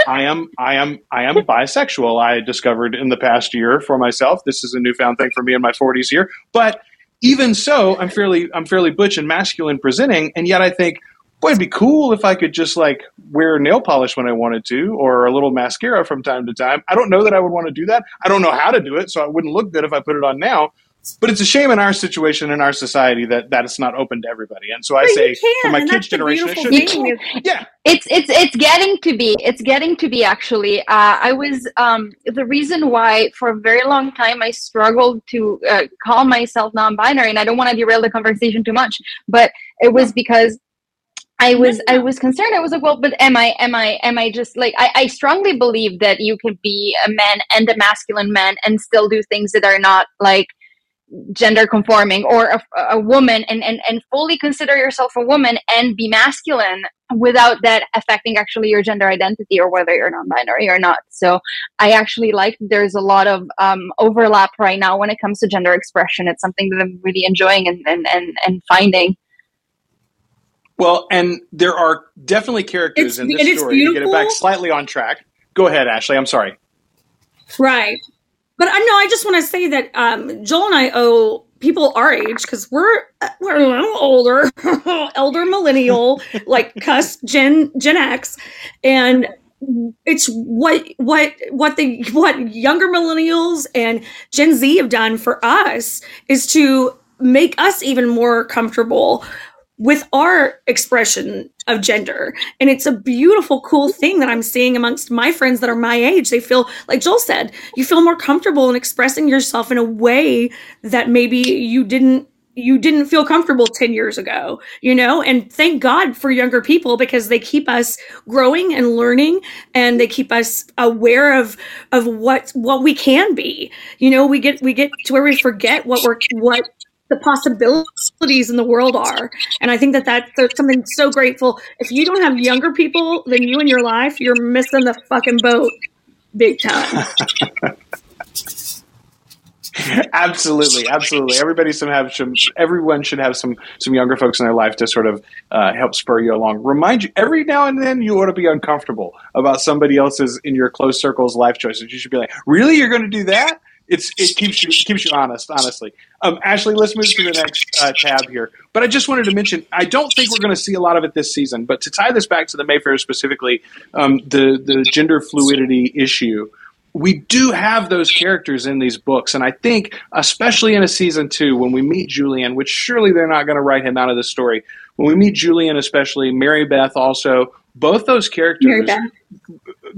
I am, I am, I am bisexual. I discovered in the past year for myself. This is a newfound thing for me in my 40s here. But even so, I'm fairly, I'm fairly butch and masculine presenting, and yet I think, boy, it'd be cool if I could just like wear nail polish when I wanted to, or a little mascara from time to time. I don't know that I would want to do that. I don't know how to do it, so I wouldn't look good if I put it on now. But it's a shame in our situation in our society that that it's not open to everybody. And so I but say for my kids' generation, it should Yeah, it's it's it's getting to be. It's getting to be actually. Uh, I was um, the reason why for a very long time I struggled to uh, call myself non-binary, and I don't want to derail the conversation too much, but it was because I was I was concerned. I was like, well, but am I am I am I just like I, I strongly believe that you can be a man and a masculine man and still do things that are not like gender conforming or a, a woman and, and, and fully consider yourself a woman and be masculine without that affecting actually your gender identity or whether you're non-binary or not. So i actually like there's a lot of um, overlap right now when it comes to gender expression. It's something that i'm really enjoying and, and, and, and finding. Well and there are definitely characters it's, in this story beautiful. to get it back slightly on track. Go ahead ashley. I'm sorry. Right but I know I just want to say that um, Joel and I owe people our age because we're we're a little older, <laughs> elder millennial, <laughs> like cuss Gen Gen X, and it's what what what the what younger millennials and Gen Z have done for us is to make us even more comfortable with our expression of gender. And it's a beautiful, cool thing that I'm seeing amongst my friends that are my age. They feel, like Joel said, you feel more comfortable in expressing yourself in a way that maybe you didn't you didn't feel comfortable 10 years ago you know and thank god for younger people because they keep us growing and learning and they keep us aware of of what what we can be you know we get we get to where we forget what we're what the possibilities in the world are. And I think that that's something so grateful. If you don't have younger people than you in your life, you're missing the fucking boat big time. <laughs> absolutely, absolutely. Everybody should have some. Everyone should have some some younger folks in their life to sort of uh, help spur you along. Remind you every now and then you ought to be uncomfortable about somebody else's in your close circles life choices. You should be like, really, you're going to do that? It's it keeps you keeps you honest. Honestly, um, Ashley, let's move to the next uh, tab here. But I just wanted to mention, I don't think we're going to see a lot of it this season. But to tie this back to the Mayfair specifically, um, the the gender fluidity issue. We do have those characters in these books, and I think, especially in a season two, when we meet Julian, which surely they're not going to write him out of the story. When we meet Julian, especially Mary Beth, also both those characters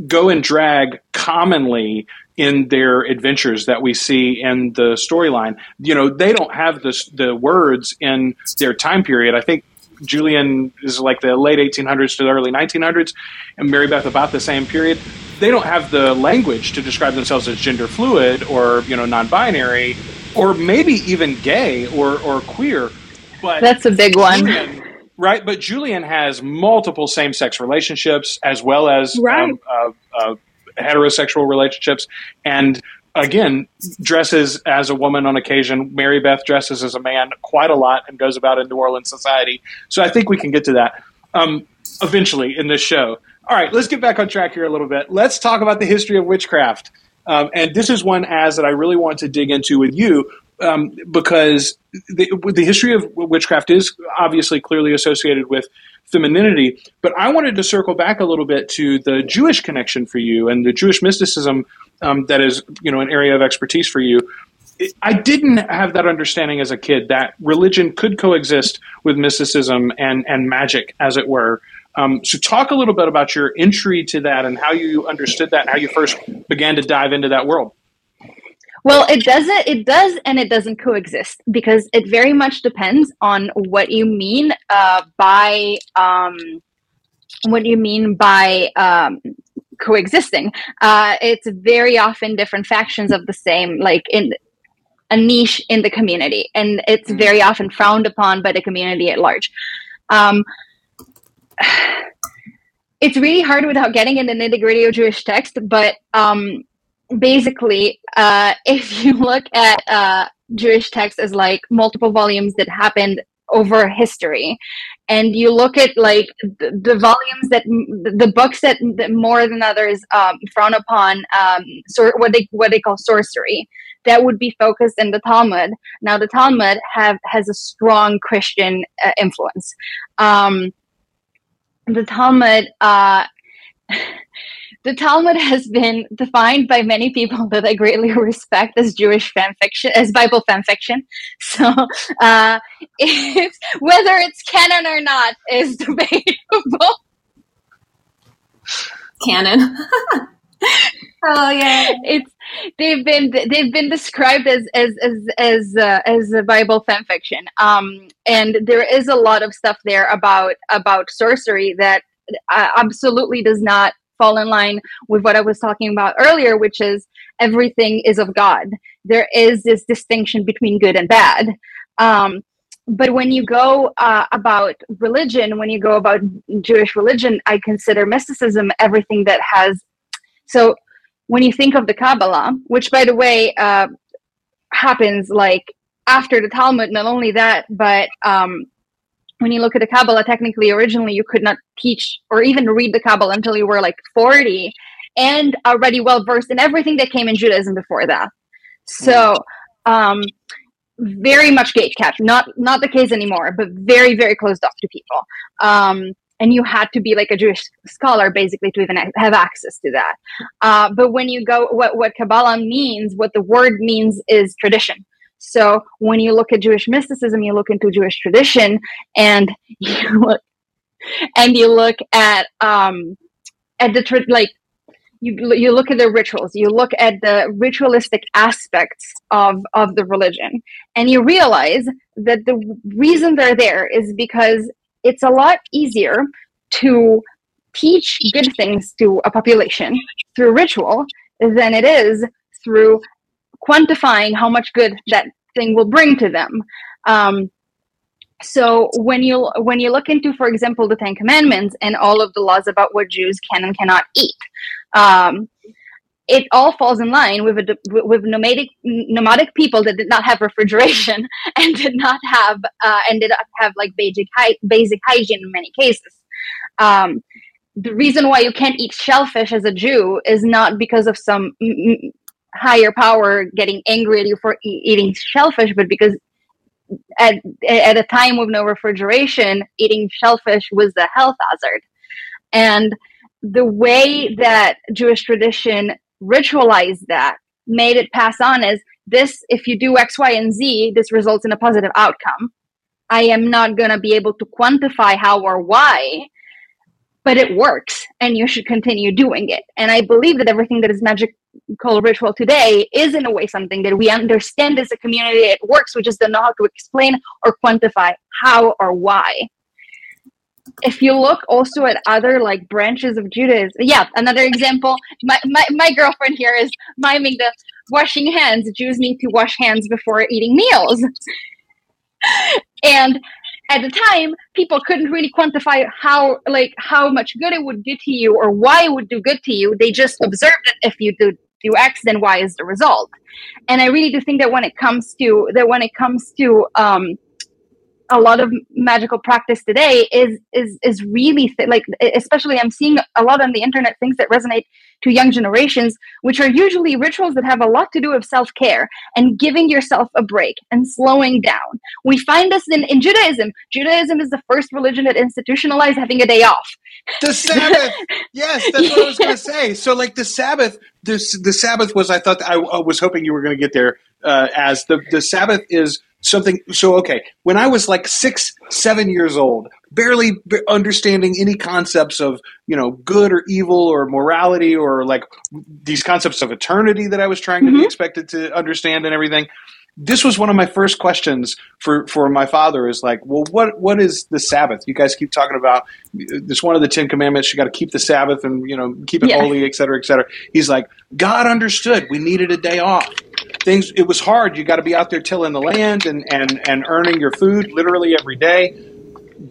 go and drag commonly in their adventures that we see in the storyline. You know, they don't have the the words in their time period. I think Julian is like the late 1800s to the early 1900s, and Mary Beth about the same period. They don't have the language to describe themselves as gender fluid or you know non-binary or maybe even gay or or queer. But that's a big one. Julian, right, but Julian has multiple same-sex relationships as well as right. um, uh, uh, heterosexual relationships. And again dresses as a woman on occasion. Mary beth dresses as a man quite a lot and goes about in new orleans society. So i think we can get to that um, eventually in this show. All right let's get back on track here a little bit. Let's talk about the history of witchcraft. Um, and this is one as that i really want to dig into with you um, because the, the history of witchcraft is obviously clearly associated with femininity. But I wanted to circle back a little bit to the Jewish connection for you and the Jewish mysticism um, that is, you know, an area of expertise for you. I didn't have that understanding as a kid that religion could coexist with mysticism and, and magic, as it were. Um, so, talk a little bit about your entry to that and how you understood that, and how you first began to dive into that world. Well, it doesn't. It does, and it doesn't coexist because it very much depends on what you mean uh, by um, what you mean by um, coexisting. Uh, it's very often different factions of the same, like in a niche in the community, and it's mm. very often frowned upon by the community at large. Um, <sighs> it's really hard without getting in the nitty gritty of Jewish text, but um, basically, uh, <laughs> if you look at uh, Jewish texts as like multiple volumes that happened over history, and you look at like the, the volumes that the books that, that more than others um, frown upon, um, what they what they call sorcery, that would be focused in the Talmud. Now, the Talmud have has a strong Christian uh, influence. Um, the Talmud. <laughs> The Talmud has been defined by many people that I greatly <laughs> respect as Jewish fan fiction, as Bible fan fiction. So, uh, <laughs> it's, whether it's canon or not is <laughs> debatable. Canon. oh yeah, it's they've been they've been described as as as as uh, as a Bible fan fiction. Um, and there is a lot of stuff there about about sorcery that uh, absolutely does not fall in line with what I was talking about earlier, which is everything is of God. There is this distinction between good and bad. Um, but when you go uh, about religion, when you go about Jewish religion, I consider mysticism everything that has. So when you think of the Kabbalah, which by the way uh, happens like after the Talmud, not only that, but um, when you look at the Kabbalah, technically, originally you could not teach or even read the Kabbalah until you were like 40 and already well versed in everything that came in Judaism before that. So, um, very much gate kept. Not not the case anymore, but very very closed off to people. Um, and you had to be like a Jewish scholar basically to even have access to that. Uh, but when you go, what what Kabbalah means, what the word means is tradition. So when you look at Jewish mysticism, you look into Jewish tradition, and <laughs> you look and you look at um, at the like you you look at the rituals, you look at the ritualistic aspects of of the religion, and you realize that the reason they're there is because it's a lot easier to teach good things to a population through ritual than it is through quantifying how much good that thing will bring to them. Um, so when you when you look into, for example, the Ten Commandments and all of the laws about what Jews can and cannot eat, um, it all falls in line with a, with nomadic nomadic people that did not have refrigeration <laughs> and did not have uh, and did not have like basic basic hygiene in many cases. Um, the reason why you can't eat shellfish as a Jew is not because of some m- higher power getting angry at you for e- eating shellfish, but because at at a time with no refrigeration, eating shellfish was a health hazard, and the way that Jewish tradition ritualized that made it pass on as this: if you do X, Y, and Z, this results in a positive outcome. I am not going to be able to quantify how or why, but it works and you should continue doing it. And I believe that everything that is magical ritual today is in a way something that we understand as a community. It works. We just don't know how to explain or quantify how or why. If you look also at other like branches of Judaism, yeah, another example. My, my, my girlfriend here is miming the washing hands. Jews need to wash hands before eating meals. <laughs> and at the time people couldn't really quantify how like how much good it would do to you or why it would do good to you. They just observed that if you do do x then y is the result. And i really do think that when it comes to that when it comes to um a lot of magical practice today is is is really th- like especially i'm seeing a lot on the internet things that resonate to young generations which are usually rituals that have a lot to do with self-care and giving yourself a break and slowing down. We find this in, in judaism. Judaism is the first religion that institutionalized having a day off. The sabbath. Yes that's what i was going to say. So like the sabbath this the sabbath was i thought i, I was hoping you were going to get there uh, as the the sabbath is something so okay when i was like six seven years old barely understanding any concepts of you know good or evil or morality or like these concepts of eternity that i was trying mm-hmm. to be mm-hmm. expected to understand and everything this was one of my first questions for, for my father is like, well, what, what is the Sabbath? You guys keep talking about this one of the 10 commandments. You got to keep the Sabbath and, you know, keep it yeah. holy, et cetera, et cetera. He's like, God understood we needed a day off. Things, it was hard. You got to be out there tilling the land and, and, and earning your food literally every day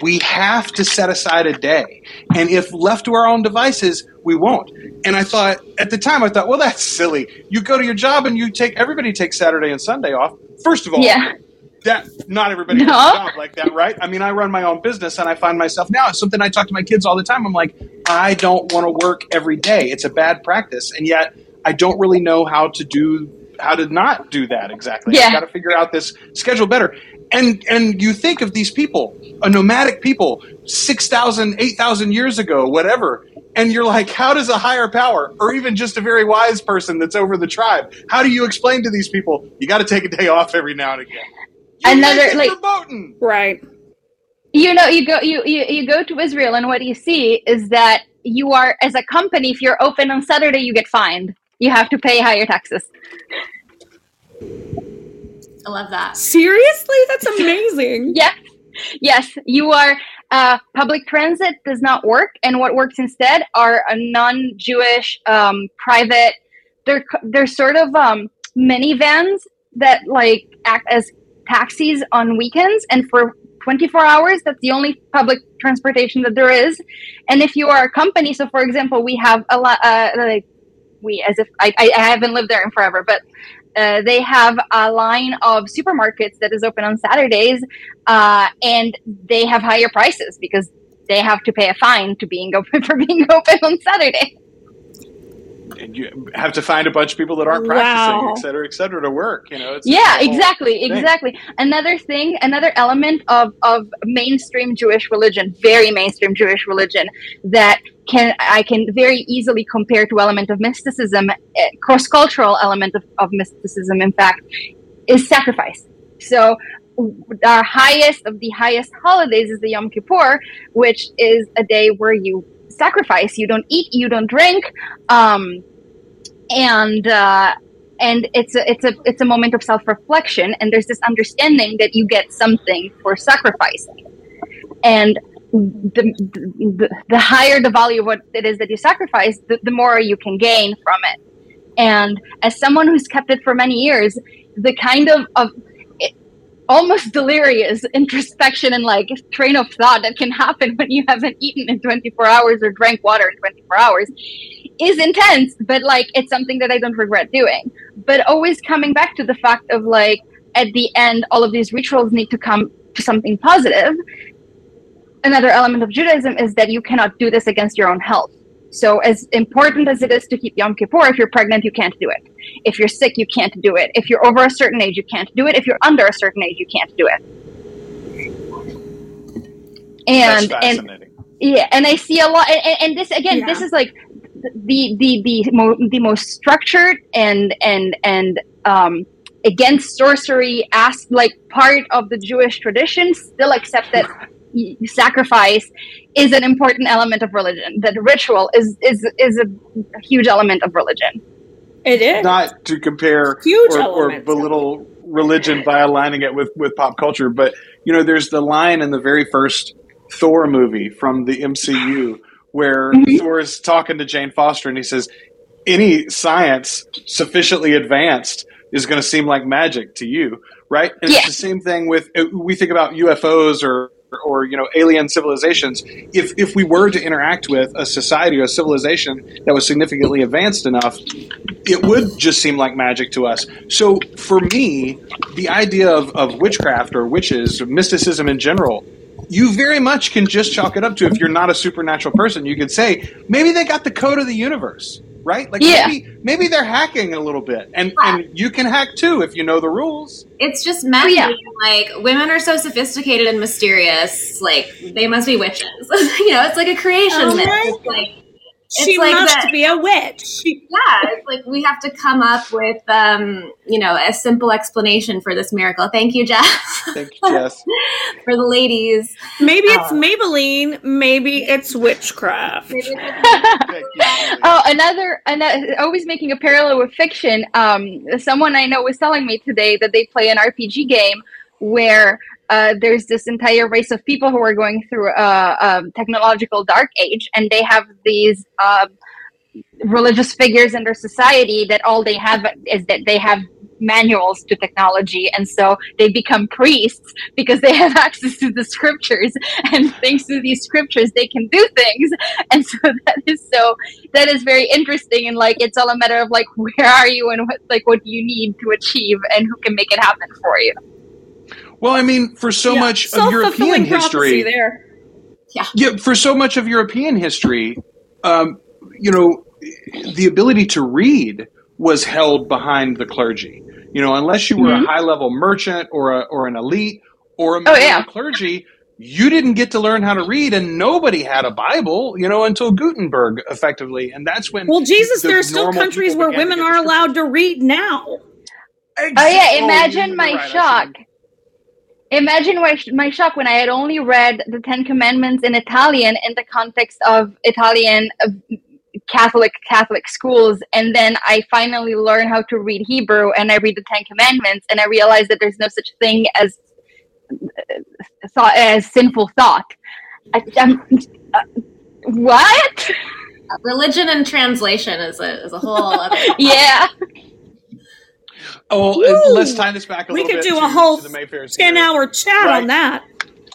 we have to set aside a day. And if left to our own devices, we won't. And I thought at the time, I thought, well, that's silly. You go to your job and you take everybody takes Saturday and Sunday off. First of all, yeah. that not everybody no. has a job like that, right? I mean, I run my own business and I find myself now. It's something I talk to my kids all the time. I'm like, I don't want to work every day. It's a bad practice, and yet I don't really know how to do how to not do that exactly. Yeah. I've got to figure out this schedule better. And and you think of these people a nomadic people 6000 8000 years ago whatever and you're like how does a higher power or even just a very wise person that's over the tribe how do you explain to these people you got to take a day off every now and again? You another like right. You know you go you, you you go to israel and what you see is that you are as a company if you're open on saturday you get fined you have to pay higher taxes I love that. Seriously? That's <laughs> amazing. yeah. Yes, you are. Uh, public transit does not work, and what works instead are a non-Jewish um, private. They're they're sort of um, minivans that like act as taxis on weekends, and for 24 hours that's the only public transportation that there is and if you are a company so for example we have a lot uh, like we as if I, I haven't lived there in forever but uh, they have a line of supermarkets that is open on Saturdays, uh, and they have higher prices because they have to pay a fine to being open <laughs> for being open on Saturday. And you have to find a bunch of people that aren't practicing, wow. et cetera, et cetera, to work. You know, yeah, exactly, thing. exactly. Another thing, another element of of mainstream Jewish religion, very mainstream Jewish religion, that can I can very easily compare to element of mysticism, eh, cross cultural element of, of mysticism. In fact, is sacrifice. So our highest of the highest holidays is the Yom Kippur, which is a day where you sacrifice. You don't eat, you don't drink, um, and uh, and it's a it's a it's a moment of self reflection. And there's this understanding that you get something for sacrificing, and the, the, the higher the value of what it is that you sacrifice, the, the more you can gain from it. And as someone who's kept it for many years, the kind of, of almost delirious introspection and like train of thought that can happen when you haven't eaten in 24 hours or drank water in 24 hours is intense but like it's something that i don't regret doing. But always coming back to the fact of like at the end all of these rituals need to come to something positive. Another element of judaism is that you cannot do this against your own health so, as important as it is to keep Yom Kippur, if you're pregnant, you can't do it. If you're sick, you can't do it. If you're over a certain age, you can't do it. If you're under a certain age, you can't do it. And and yeah, and I see a lot. And, and this again, yeah. this is like the the the mo- the most structured and and and um, against sorcery as like part of the Jewish tradition, still accept that sacrifice is an important element of religion. That ritual is is is a huge element of religion. It is not to compare huge or, or belittle religion by aligning it with with pop culture, but you know, there's the line in the very first Thor movie from the MCU where mm-hmm. Thor is talking to Jane Foster and he says, "Any science sufficiently advanced." Is going to seem like magic to you, right? And yeah. it's the same thing with we think about UFOs or or you know alien civilizations if if we were to interact with a society or a civilization that was significantly advanced enough it would just seem like magic to us. So for me the idea of, of witchcraft or witches or mysticism in general you very much can just chalk it up to if you're not a supernatural person you could say maybe they got the code of the universe right? Like yeah. maybe maybe they're hacking a little bit, and yeah. and you can hack too if you know the rules. It's just oh, men. Yeah. Like women are so sophisticated and mysterious. Like they must be witches. <laughs> you know, it's like a creation oh, myth. It's like she like must that, be a witch. yeah, it's like we have to come up with, um, you know, a simple explanation for this miracle. Thank you, Jess. Thank you, Jess. <laughs> for the ladies. Maybe it's um, Maybelline. Maybe it's witchcraft. <laughs> oh, another, another, always making a parallel with fiction. Um, someone I know was telling me today that they play an RPG game where uh, there's this entire race of people who are going through a, technological dark age, and they have these uh, religious figures in their society that all they have is that they have manuals to technology and so they become priests because they have <laughs> access to the scriptures. And thanks to these scriptures they can do things. <laughs> And so that is so that is very interesting and like it's all a matter of like <laughs> where are you and what like what do you need to achieve and who can make it happen for you well, I mean, for so yeah, much of European history, there. Yeah. yeah, for so much of European history, um, you know, the ability to read was held behind the clergy. You know, unless you were mm-hmm. a high level merchant or a, or an elite or a oh, yeah. clergy, you didn't get to learn how to read, and nobody had a Bible, you know, until Gutenberg, effectively, and that's when. Well, Jesus, the there are still countries where women are allowed to read now. Exactly. Oh yeah, imagine oh, my right, shock Imagine my, my shock when I had only read the Ten Commandments in Italian in the context of Italian Catholic Catholic schools, and then I finally learned how to read Hebrew, and I read the Ten Commandments, and I realized that there's no such thing as uh, thought as sinful thought. I, uh, what? Religion and translation is a is a whole other. <laughs> yeah. Oh, well, let's tie this back a we little bit. We could do to, a whole ten hour chat right. on that.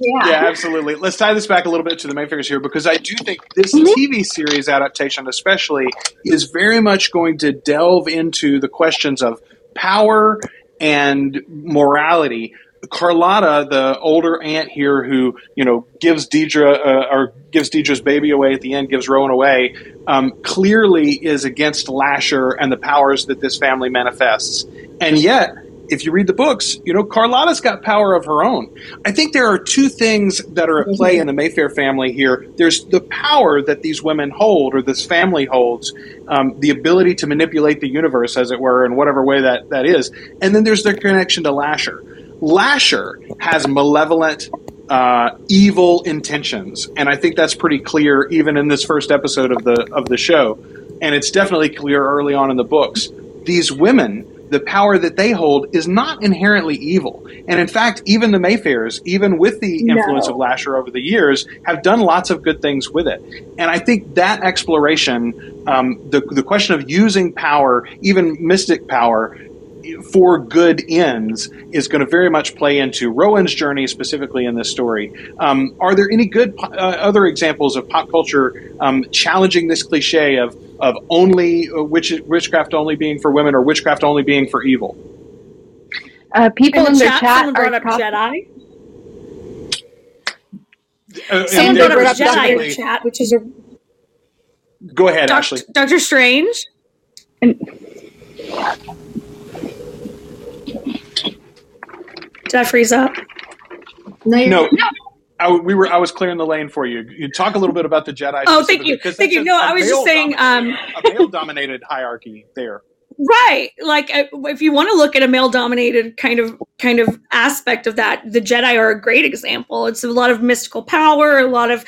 Yeah. yeah, absolutely. Let's tie this back a little bit to the Mayfairs here because I do think this mm-hmm. TV series adaptation, especially, is very much going to delve into the questions of power and morality. Carlotta, the older aunt here, who you know gives Deirdre uh, or gives Deirdre's baby away at the end, gives Rowan away, um, clearly is against Lasher and the powers that this family manifests and yet if you read the books, you know, Carlotta's got power of her own. I think there are two things that are at play in the Mayfair family here. There's the power that these women hold, or this family holds, um, the ability to manipulate the universe, as it were, in whatever way that, that is. And then there's their connection to Lasher. Lasher has malevolent, uh, evil intentions, and I think that's pretty clear even in this first episode of the of the show, and it's definitely clear early on in the books. These women, the power that they hold, is not inherently evil, and in fact, even the Mayfairs, even with the influence no. of Lasher over the years, have done lots of good things with it, and I think that exploration, um, the the question of using power, even mystic power for good ends is going to very much play into Rowan's journey specifically in this story. Um, are there any good uh, other examples of pop culture um, challenging this cliche of of only uh, witch, witchcraft only being for women or witchcraft only being for evil? Uh, people in, the, chat, chat brought up Jedi. Uh, Someone brought up Jedi in the chat, which is a. Go ahead, Doc- Ashley. Doctor Strange. And Did I freeze up? No, no. I, we were. I was clearing the lane for you. You talk a little bit about the Jedi. Oh, thank you, thank you. No, I was just saying. Um, a male-dominated hierarchy there. Right, like uh, if you want to look at a male-dominated kind of kind of aspect of that, the Jedi are a great example. It's a lot of mystical power, a lot of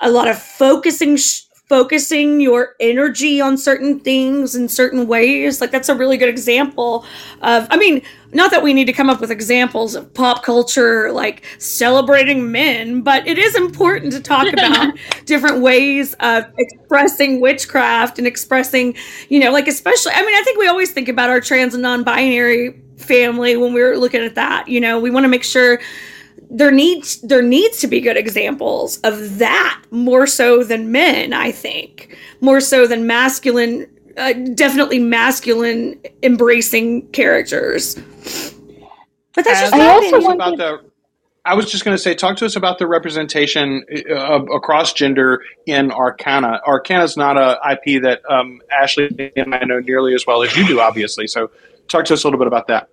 a lot of focusing sh- focusing your energy on certain things in certain ways. Like that's a really good example of I mean, not that we need to come up with examples of pop culture like celebrating men, but it is important to talk <laughs> about different ways of expressing witchcraft and expressing, you know, like especially I mean, I think we always think about our trans and non-binary family when we're looking at that, you know, we want to make sure there needs there needs to be good examples of that more so than men i think. More so than masculine uh, definitely masculine embracing characters but that's just I also about the I was just going to say, talk to us about the representation uh, across gender in Arcana. Arcana is not a IP that um, Ashley and I know nearly as well as you do, obviously. So, talk to us a little bit about that.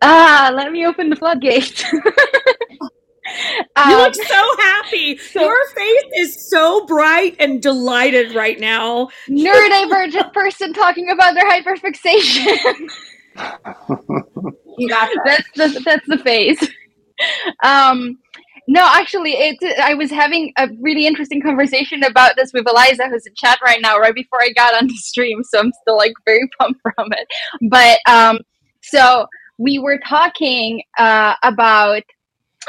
Ah, let me open the floodgate. <laughs> Um, you look so happy. <laughs> So, Your face is so bright and delighted right now. Neurodivergent <laughs> person talking about their hyperfixation. <laughs> you got that. That's the, that's the face. Um, no, actually, it. I was having a really interesting conversation about this with Eliza, who's in chat right now, right before I got on the stream. So I'm still like very pumped from it. But um, so we were talking uh, about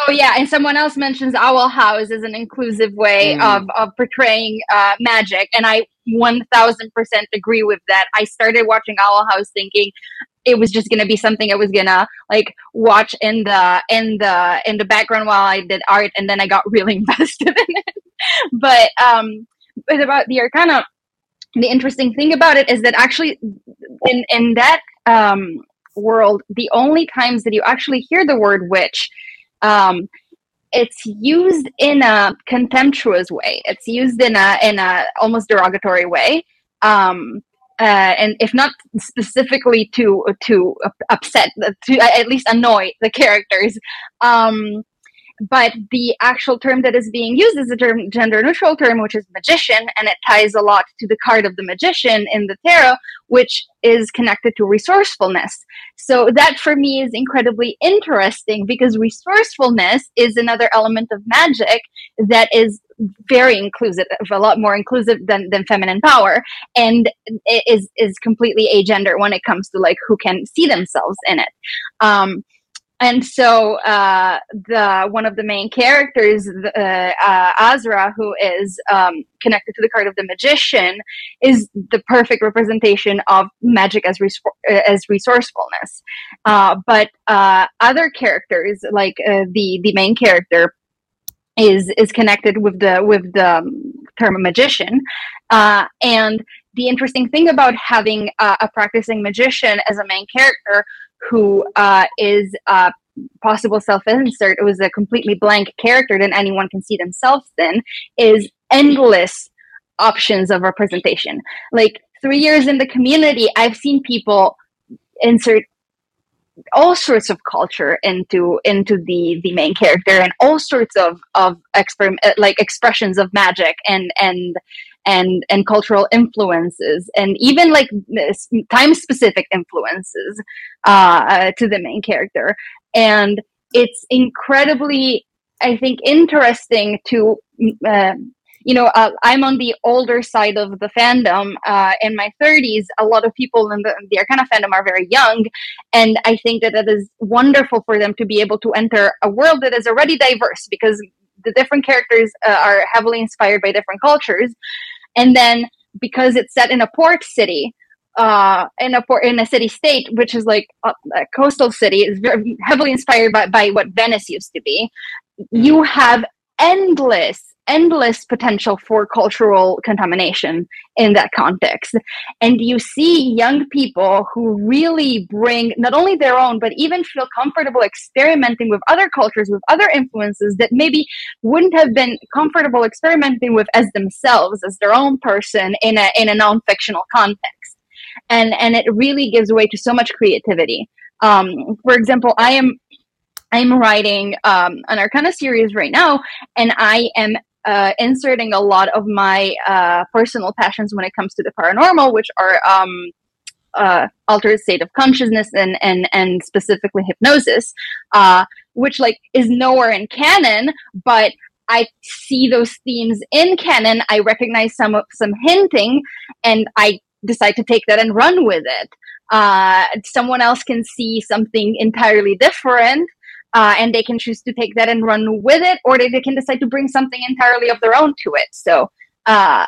Oh yeah, and someone else mentions Owl House as an inclusive way mm. of, of portraying uh, magic, and I one thousand percent agree with that. I started watching Owl House thinking it was just gonna be something I was gonna like watch in the in the in the background while I did art, and then I got <laughs> really invested in it. But um, but about the Arcana, the interesting thing about it is that actually in in that um world, the only times that you actually hear the word witch um, it's used in a contemptuous way. It's used in a in a almost derogatory way. Um, uh, and if not specifically to to upset, to at least annoy the characters, um, but the actual term that is being used is a term gender neutral term which is magician and it ties a lot to the card of the magician in the tarot which is connected to resourcefulness. So that for me is incredibly interesting because resourcefulness is another element of magic that is very inclusive a lot more inclusive than, than feminine power and is is completely agender when it comes to like who can see themselves in it. Um, and so uh, the one of the main characters, uh, uh, Azra, who is um, connected to the card of the magician, is the perfect representation of magic as res- as resourcefulness. Uh, but uh, other characters, like uh, the the main character, is is connected with the with the um, term magician, and the interesting thing about having a practicing magician as a main character who uh, is a possible self-insert it was a completely blank character that anyone can see themselves in is endless options of representation. Like three years in the community i've seen people insert all sorts of culture into into the the main character and all sorts of of experiment like expressions of magic and and and and cultural influences and even like time specific influences uh, to the main character and it's incredibly i think interesting to uh, you know, uh, I'm on the older side of the fandom. Uh, in my 30s, a lot of people in the, the Arcana fandom are very young. And I think that it is wonderful for them to be able to enter a world that is already diverse because the different characters uh, are heavily inspired by different cultures. And then because it's set in a port city, uh, in a port in a city state, which is like a, a coastal city, is very heavily inspired by, by what Venice used to be. You have endless endless potential for cultural contamination in that context. And you see young people who really bring not only their own, but even feel comfortable experimenting with other cultures, with other influences that maybe wouldn't have been comfortable experimenting with as themselves, as their own person in a, in a non fictional context. And, and it really gives way to so much creativity. Um, for example, I am I'm writing um, an Arcana series right now, and I am uh, inserting a lot of my uh, personal passions when it comes to the paranormal, which are um, uh, altered state of consciousness and and and specifically hypnosis, uh, which like is nowhere in canon, but I see those themes in canon. I recognize some of some hinting, and I decide to take that and run with it. Uh, someone else can see something entirely different uh, and they can choose to take that and run with it, or they, they can decide to bring something entirely of their own to it. So, uh,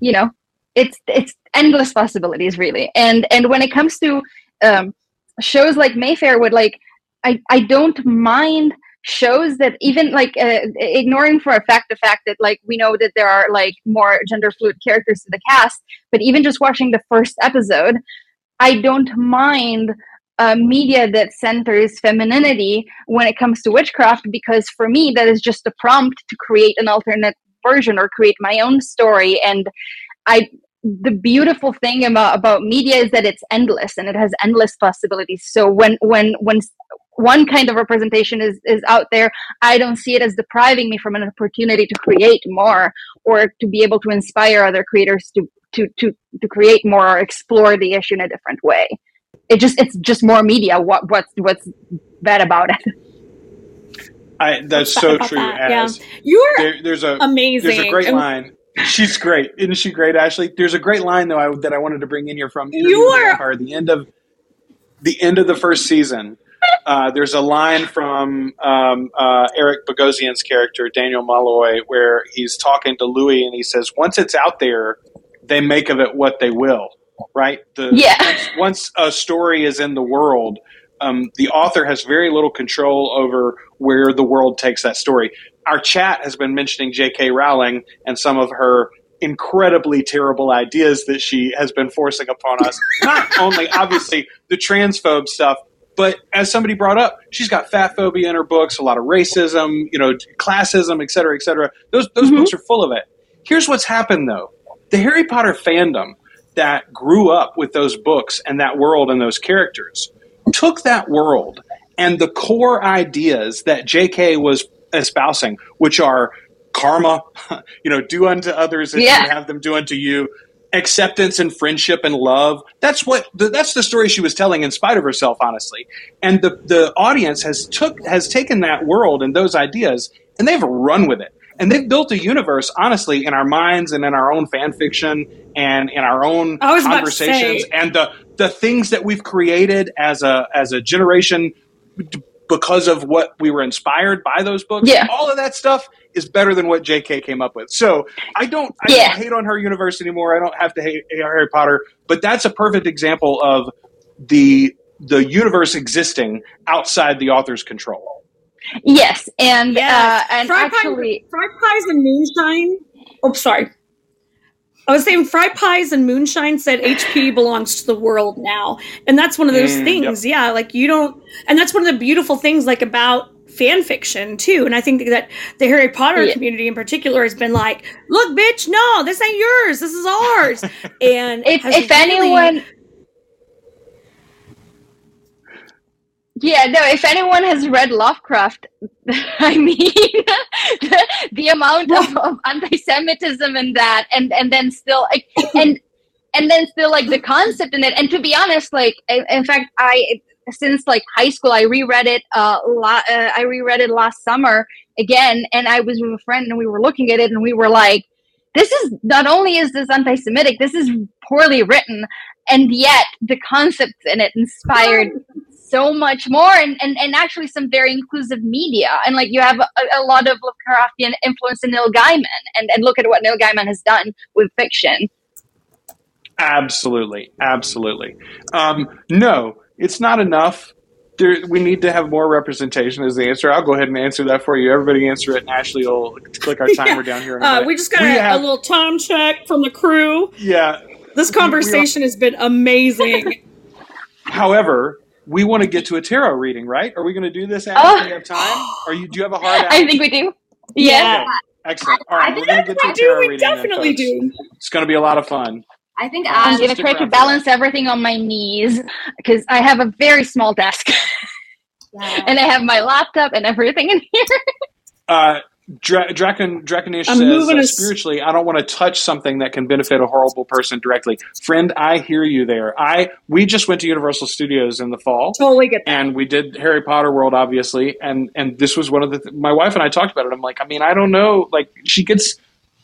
you know, it's it's endless possibilities, really. And and when it comes to um, shows like Mayfair, would like I I don't mind shows that even like uh, ignoring for a fact the fact that like we know that there are like more gender fluid characters to the cast but even just watching the first episode i don't mind uh, media that centers femininity when it comes to witchcraft because for me that is just a prompt to create an alternate version or create my own story. And i the beautiful thing about, about media is that it's endless and it has endless possibilities. So when when when one kind of representation is is out there i don't see it as depriving me from an opportunity to create more or to be able to inspire other creators to to to, to create more or explore the issue in a different way it just it's just more media. What what's what's bad about it? I that's so true. That? As yeah. you're there, there's a amazing. There's a great and, line. She's great, isn't she? Great, Ashley. There's a great line though I, that I wanted to bring in here from you are the end of the end of the first season. Uh, there's a line from um, uh, Eric Bogosian's character Daniel Molloy where he's talking to Louis and he says, "Once it's out there, they make of it what they will." Right? The, yeah. Once, once, a story is in the world, um, the author has very little control over where the world takes that story. Our chat has been mentioning J.K. Rowling and some of her incredibly terrible ideas that she has been forcing upon us. <laughs> Not only, obviously, the transphobe stuff, but as somebody brought up, she's got fat phobia in her books, a lot of racism, you know, classism, et cetera, et cetera. Those, those mm-hmm. books are full of it. Here's what's happened, though. The Harry Potter fandom that grew up with those books and that world and those characters took that world and the core ideas that JK was espousing, which are karma, <laughs> you know, do unto others as yeah. you have them do unto you, acceptance and friendship and love. That's what the, that's the story she was telling in spite of herself, honestly. And the the audience has took has taken that world and those ideas and they've run with it and they've built a universe honestly in our minds and in our own fan fiction and in our own conversations and the the things that we've created as a as a generation because of what we were inspired by those books yeah. all of that stuff is better than what jk came up with so i don't i yeah. don't hate on her universe anymore i don't have to hate harry potter but that's a perfect example of the the universe existing outside the author's control Yes, and yes. Uh, and fried actually, pies, fried pies and moonshine. Oh, sorry. I was saying fried pies and moonshine said HP belongs to the world now, and that's one of those mm, things. Yep. Yeah, like you don't, and that's one of the beautiful things like about fan fiction too. And I think that the Harry Potter yeah. community in particular has been like, "Look, bitch, no, this ain't yours. This is ours." <laughs> And if, if really, anyone Yeah, no, if anyone has read Lovecraft, <laughs> I mean, the, <laughs> the amount of, of anti-Semitism in that, and and then still, like, and and then still like the concept in it. And to be honest, like, in fact, I since like high school, I reread it. Uh, la- uh, I reread it last summer again, and I was with a friend, and we were looking at it, and we were like, "This is not only is this anti-Semitic, this is poorly written." And yet, the concepts in it inspired so much more and, and, and actually some very inclusive media. And like you have a, a lot of Lovecraftian influence in Neil Gaiman and, and look at what Neil Gaiman has done with fiction. Absolutely. Absolutely. Um, no, it's not enough. There, we need to have more representation as the answer. I'll go ahead and answer that for you. Everybody answer it, and Ashley will click our <laughs> timer yeah. down here. Uh, we just got we a, have, a, little time check from the crew. Yeah. This conversation we, we are, has been amazing. <laughs> However, we want to get to a tarot reading, right? Are we going to do this? After oh. we have time? Are you? Do you have a hard? I think we do. Yeah. Okay. Excellent. All right, we're going to get to a tarot do. We definitely then, do. It's going to be a lot of fun. I think I'm going to try to balance everything on my knees because I have a very small desk, yeah. <laughs> and I have my laptop and everything in here. Uh, Dra- Drakon Drakonish says uh, spiritually, I don't want to touch something that can benefit a horrible person directly. Friend, I hear you there. I we just went to Universal Studios in the fall, totally get that. and we did Harry Potter World, obviously, and and this was one of the. Th- my wife and I talked about it. I'm like, I mean, I don't know, like she gets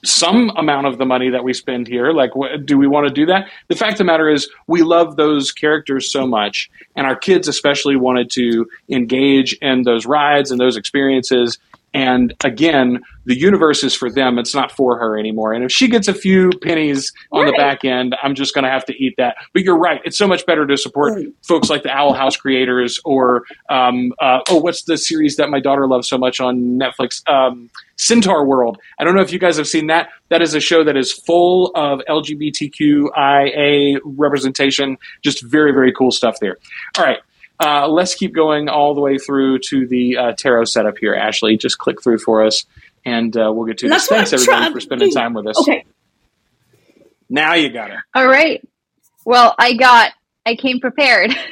some amount of the money that we spend here. Like, do we want to do that? The fact of the matter is, we love those characters so much, and our kids especially wanted to engage in those rides and those experiences and again, the universe is for them. It's not for her anymore. And if she gets a few pennies on right. the back end, I'm just going to have to eat that. But you're right. It's so much better to support right. folks like the Owl House creators or, um, uh, oh, what's the series that my daughter loves so much on Netflix? Um, Centaurworld. I don't know if you guys have seen that. That is a show that is full of LGBTQIA representation. Just very, very cool stuff there. All right. Uh, let's keep going all the way through to the uh, tarot setup here, Ashley. Just click through for us, and uh, we'll get to this. Thanks, everybody, for spending time with us. Okay. Now you got it. All right. Well, I got. I came prepared. <laughs>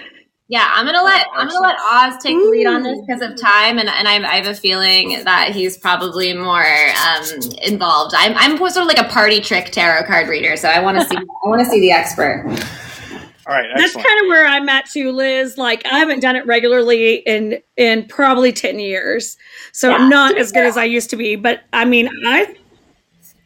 Yeah, I'm gonna let oh, I'm gonna let Az take the lead on this because of time, and, and I, I have a feeling that he's probably more um, involved. I'm I'm sort of like a party trick tarot card reader, so I want to see I want to see the expert. All right, excellent. that's kind of where I'm at too, Liz. Like I haven't done it regularly in in probably ten years, so yeah. I'm not as good as I used to be. But I mean, I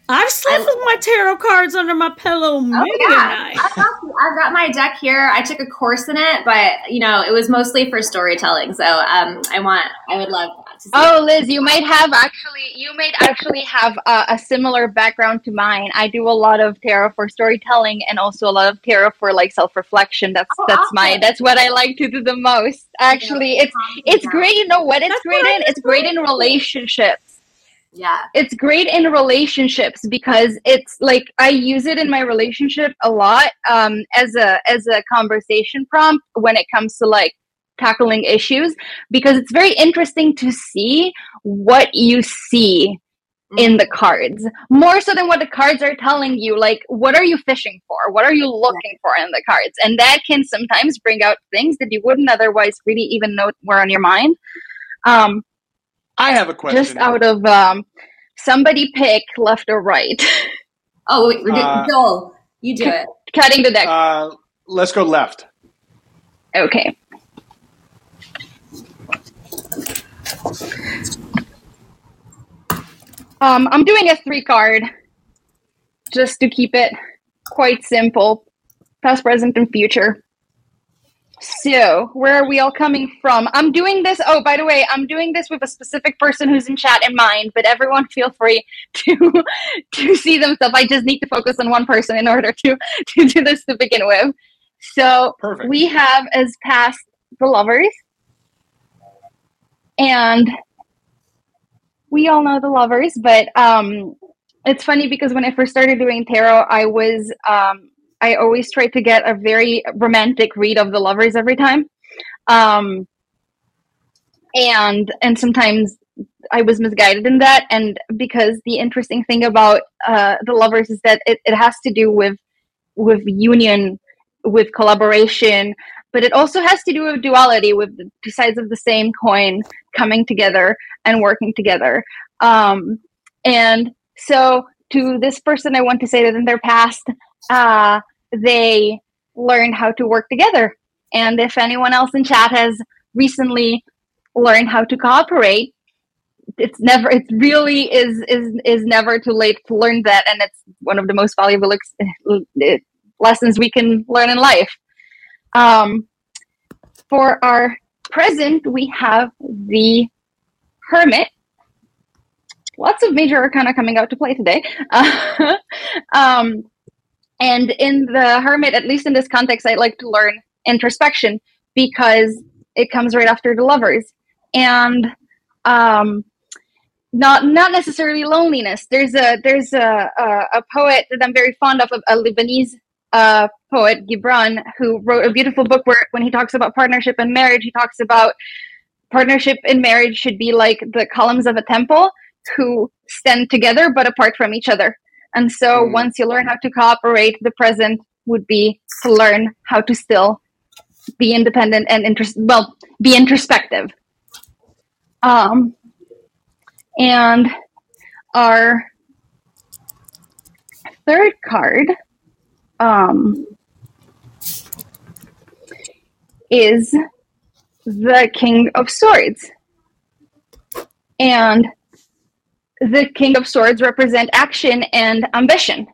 I've slept with my tarot cards under my pillow many oh, yeah. I've got, I've got my deck here. I took a course in it, but you know, it was mostly for storytelling. So um, I want, I would love Oh, Liz, you might have actually, you might actually have a, a, similar background to mine. I do a lot of tarot for storytelling and also a lot of tarot for like self reflection. That's oh, that's awesome. my that's what I like to do the most. Actually, yeah, it's it's great. You know what? It's that's great in it's great in relationships. Yeah, it's great in relationships because it's like I use it in my relationship a lot um, as a as a conversation prompt when it comes to like tackling issues because it's very interesting to see what you see in the cards more so than what the cards are telling you like what are you fishing for? What are you looking for in the cards? And that can sometimes bring out things that you wouldn't otherwise really even know were on your mind. Um i have a question. just out of um somebody pick left or right. <laughs> Oh wait, uh, Joel, you do it. cutting the deck. uh let's go left. Okay Um, I'm doing a three card just to keep it quite simple past, present, and future. So, where are we all coming from? I'm doing this. Oh, by the way, I'm doing this with a specific person who's in chat in mind, but everyone feel free <laughs> to to see themselves. I just need to focus on one person in order to to do this to begin with. So, Perfect. we have as past the lovers, and we all know the lovers, but um, it's funny because when I first started doing tarot, I was um, I always tried to get a very romantic read of the lovers every time, um, and and sometimes I was misguided in that. And because the interesting thing about uh, the lovers is that it, it has to do with with union, with collaboration, but it also has to do with duality, with the two sides of the same coin coming together and working together. Um, and so, to this person, I want to say that in their past, uh, they learned how to work together. And if anyone else in chat has recently learned how to cooperate, it's never it really is is is never too late to learn that and it's one of the most valuable ex- lessons we can learn in life um, for our present we have the hermit. Lots of major arcana coming out to play today. <laughs> Um, and in the hermit at least in this context i like to learn introspection because it comes right after the lovers. And um, not not necessarily loneliness. There's a there's a a, a poet that I'm very fond of, a Lebanese uh, poet Gibran, who wrote a beautiful book where when he talks about partnership and marriage, he talks about partnership in marriage should be like the columns of a temple who stand together but apart from each other. And so mm. once you learn how to cooperate, the present would be to learn how to still be independent and interest well be introspective. Um, and our third card um, is the King of Swords. And the King of Swords represent action and ambition.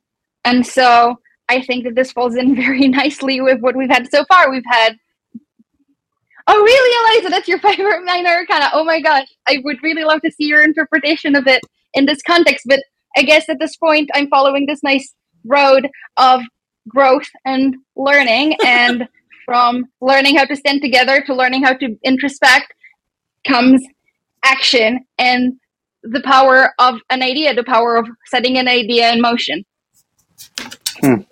And so I think that this falls in <laughs> very nicely with what we've had so far. We've had Oh, really, Eliza? That's your <laughs> favorite minor arcana. Oh my gosh. I would really love to see your interpretation of it in this context. But I guess at this point, I'm following this nice road of growth and learning. <laughs> and from learning how to stand together to learning how to introspect comes action and the power of an idea, the power of setting an idea in motion. Hmm.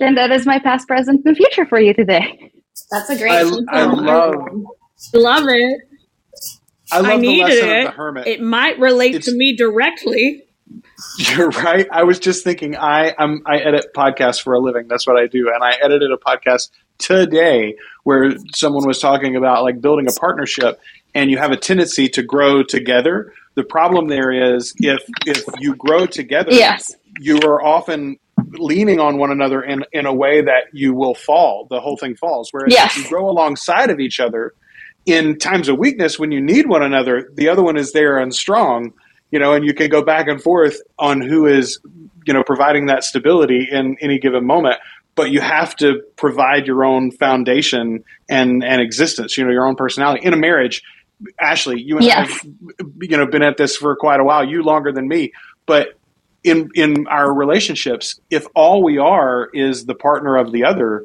And that is my past, present, and future for you today. That's a great. I, I love. Love it. I, love I needed it. the hermit. It might relate it's, to me directly. <laughs> You're right. I was just thinking. I I'm, I edit podcasts for a living. That's what I do, and I edited a podcast today where someone was talking about like building a partnership, and you have a tendency to grow together. The problem there is if if you grow together, yes. you are often leaning on one another in, in a way that you will fall. The whole thing falls. Whereas yes. if you grow alongside of each other in times of weakness, when you need one another, the other one is there and strong, you know, and you can go back and forth on who is, you know, providing that stability in any given moment. But you have to provide your own foundation and, and existence, you know, your own personality. In a marriage, Ashley, you and yes. I have, you know, been at this for quite a while, you longer than me. But in in our relationships, if all we are is the partner of the other,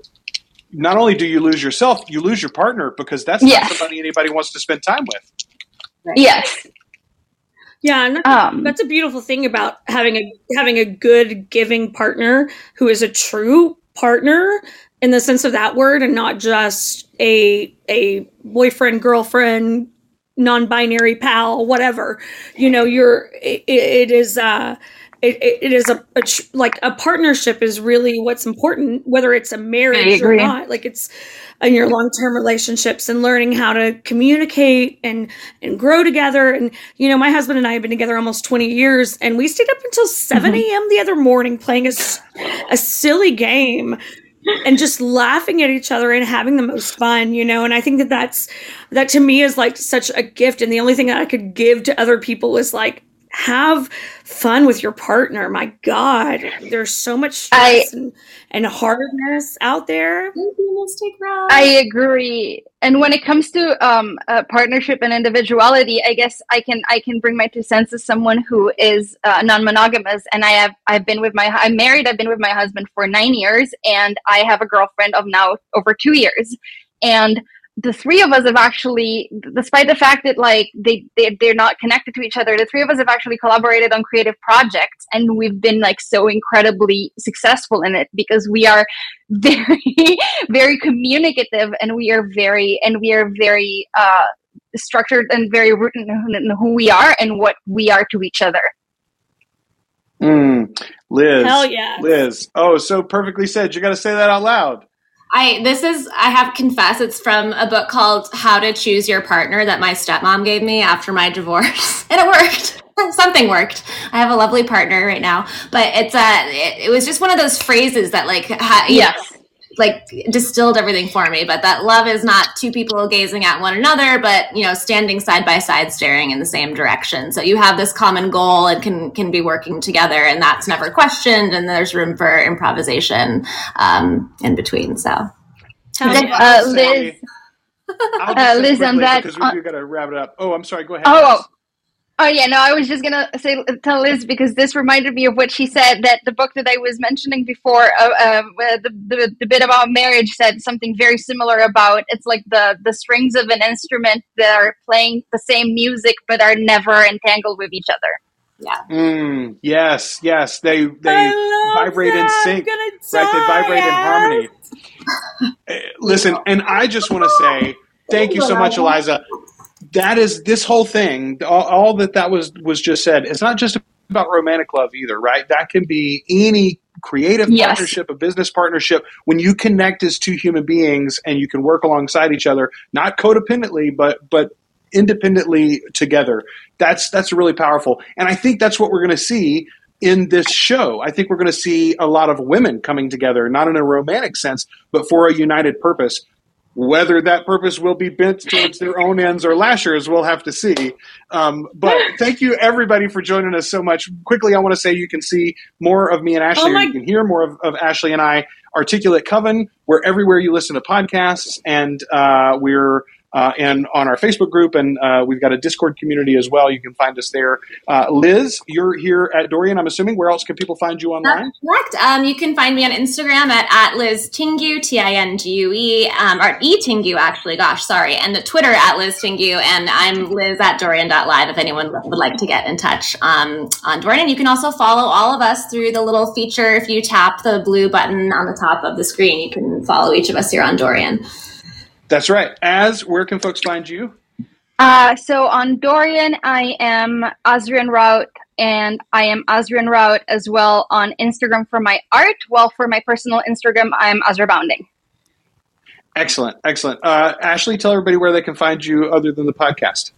not only do you lose yourself, you lose your partner because that's yes. not somebody anybody wants to spend time with. Right? Yes. Yeah, and that's, um, that's a beautiful thing about having a having a good giving partner who is a true partner in the sense of that word and not just a a boyfriend girlfriend non-binary pal whatever. You know you're it, it is uh it, it is a, a, like a partnership is really what's important whether it's a marriage or not like it's in your long-term relationships and learning how to communicate and and grow together and you know my husband and i have been together almost 20 years and we stayed up until 7 a.m mm-hmm. the other morning playing a, a silly game and just laughing at each other and having the most fun, you know. And I think that that's that to me is like such a gift. And the only thing that I could give to other people is like have fun with your partner. My God, there's so much stress I, and, and hardness out there. I agree. And when it comes to um, partnership and individuality, I guess I can I can bring my two cents as someone who is uh, non-monogamous, and I have I've been with my I'm married. I've been with my husband for nine years, and I have a girlfriend of now over two years, and the three of us have actually despite the fact that like they, they they're not connected to each other the three of us have actually collaborated on creative projects and we've been like so incredibly successful in it because we are <laughs> very very communicative and we are very and we are very uh structured and very rooted in who we are and what we are to each other. Mm, liz. Hell yeah liz. Oh so perfectly said. You got to say that out loud I this is I have confess it's from a book called How to Choose Your Partner that my stepmom gave me after my divorce, <laughs> and it worked. <laughs> Something worked. I have a lovely partner right now, but it's a. Uh, it, it was just one of those phrases that like ha, yes. Know, like distilled everything for me but that love is not two people gazing at one another but you know standing side by side staring in the same direction. So you have this common goal and can can be working together and that's never questioned and there's room for improvisation um, in between so. Uh, liz. Uh, liz on that because we, we got to wrap it up. Oh i'm sorry go ahead. Oh, Oh yeah, no, I was just gonna say tell Liz because this reminded me of what she said that the book that I was mentioning before, uh, uh, the, the the bit about marriage said something very similar about it's like the the strings of an instrument that are playing the same music but are never entangled with each other. Yeah. Mm, yes, yes, they they vibrate that. in sync, right? They vibrate in harmony. Eh, listen, and I just want to say thank you so much, Eliza that is this whole thing. All, all, that that was was just said. It's not just about romantic love either, right? That can be any creative yes. partnership, a business partnership. When you connect as two human beings and you can work alongside each other, not codependently, but but independently together. That's that's really powerful, and I think that's what we're going to see in this show. I think we're going to see a lot of women coming together, not in a romantic sense, but for a united purpose. Whether that purpose will be bent towards their own ends or Lasher's, we'll have to see. Um, but <laughs> thank you, everybody, for joining us so much. Quickly, I want to say you can see more of me and Ashley, oh my- you can hear more of, of, Ashley and I. Articulate Coven, we're everywhere you listen to podcasts, and uh, we're uh, and on our Facebook group, and uh, we've got a Discord community as well. You can find us there. Uh, Liz, you're here at Dorian. I'm assuming. Where else can people find you online? That's correct. Um, you can find me on Instagram at, at Liz Tingue, T I N G U E, um, or E Tingue, actually. Gosh, sorry. And the Twitter at Liz Tingue, and I'm Liz at Dorian.live if anyone would like to get in touch um, on Dorian. You can also follow all of us through the little feature. If you tap the blue button on the top of the screen, you can follow each of us here on Dorian. That's right. Az where can folks find you? Uh, so on Dorian, I am Azrian Route, and I am Azrian Route as well on Instagram for my art. While for my personal Instagram, I'm Azra Bounding. Excellent, excellent. Uh, Ashley, tell everybody where they can find you other than the podcast.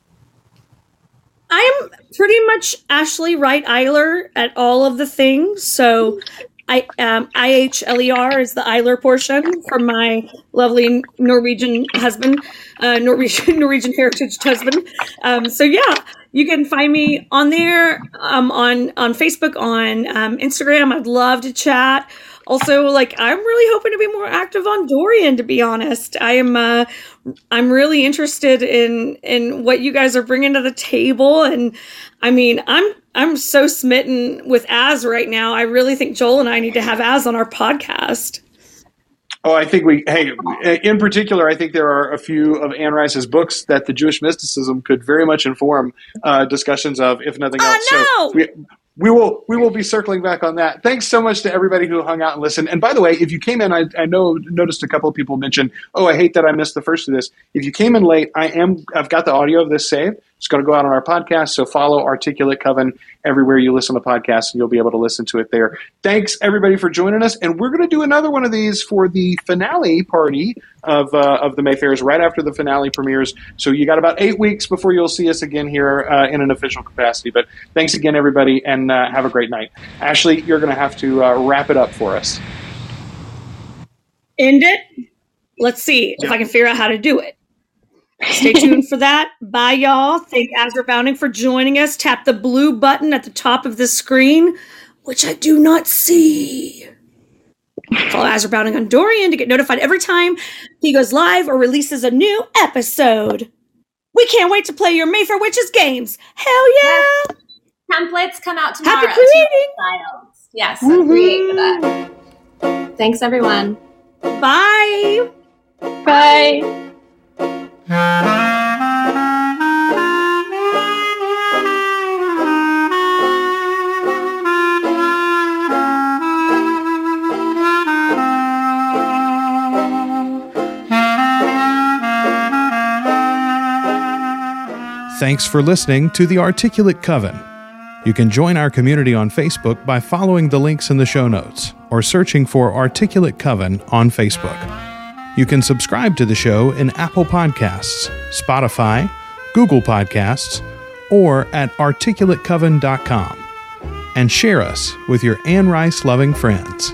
I'm pretty much Ashley Wright Ihler at all of the things. So I um, IHLER is the Ihler portion from my lovely Norwegian husband, uh, Norwegian <laughs> Norwegian heritage husband. Um, so yeah, you can find me on there, um, on on Facebook, on um, Instagram. I'd love to chat. Also, like I'm really hoping to be more active on Dorian. To be honest, I am. Uh, I'm really interested in in what you guys are bringing to the table, and I mean, I'm I'm so smitten with Az right now. I really think Joel and I need to have Az on our podcast. Oh, I think we. Hey, in particular, I think there are a few of Anne Rice's books that the Jewish mysticism could very much inform uh, discussions of, if nothing else. Oh, no! So we, we will we will be circling back on that. Thanks so much to everybody who hung out and listened. And by the way, if you came in, I, I know noticed a couple of people mention, "Oh, I hate that I missed the first of this." If you came in late, I am I've got the audio of this saved. It's going to go out on our podcast. So follow Articulate Coven everywhere you listen to podcasts, and you'll be able to listen to it there. Thanks everybody for joining us, and we're going to do another one of these for the finale party of uh, of the Mayfairs right after the finale premieres. So you got about eight weeks before you'll see us again here uh, in an official capacity. But thanks again, everybody, and uh, have a great night. Ashley, you're going to have to uh, wrap it up for us. End it. Let's see if I can figure out how to do it. Stay <laughs> tuned for that. Bye, y'all. Thank Azra Bounding for joining us. Tap the blue button at the top of the screen, which I do not see. Follow Azra Bounding on Dorian to get notified every time he goes live or releases a new episode. We can't wait to play your Mayfair Witches games. Hell yeah! Templates come out tomorrow. Happy creating! Yes, mm-hmm. create for that. Thanks, everyone. Bye. Bye. <laughs> Thanks for listening to The Articulate Coven. You can join our community on Facebook by following the links in the show notes or searching for Articulate Coven on Facebook. You can subscribe to the show in Apple Podcasts, Spotify, Google Podcasts, or at articulatecoven.com. And share us with your Anne Rice loving friends.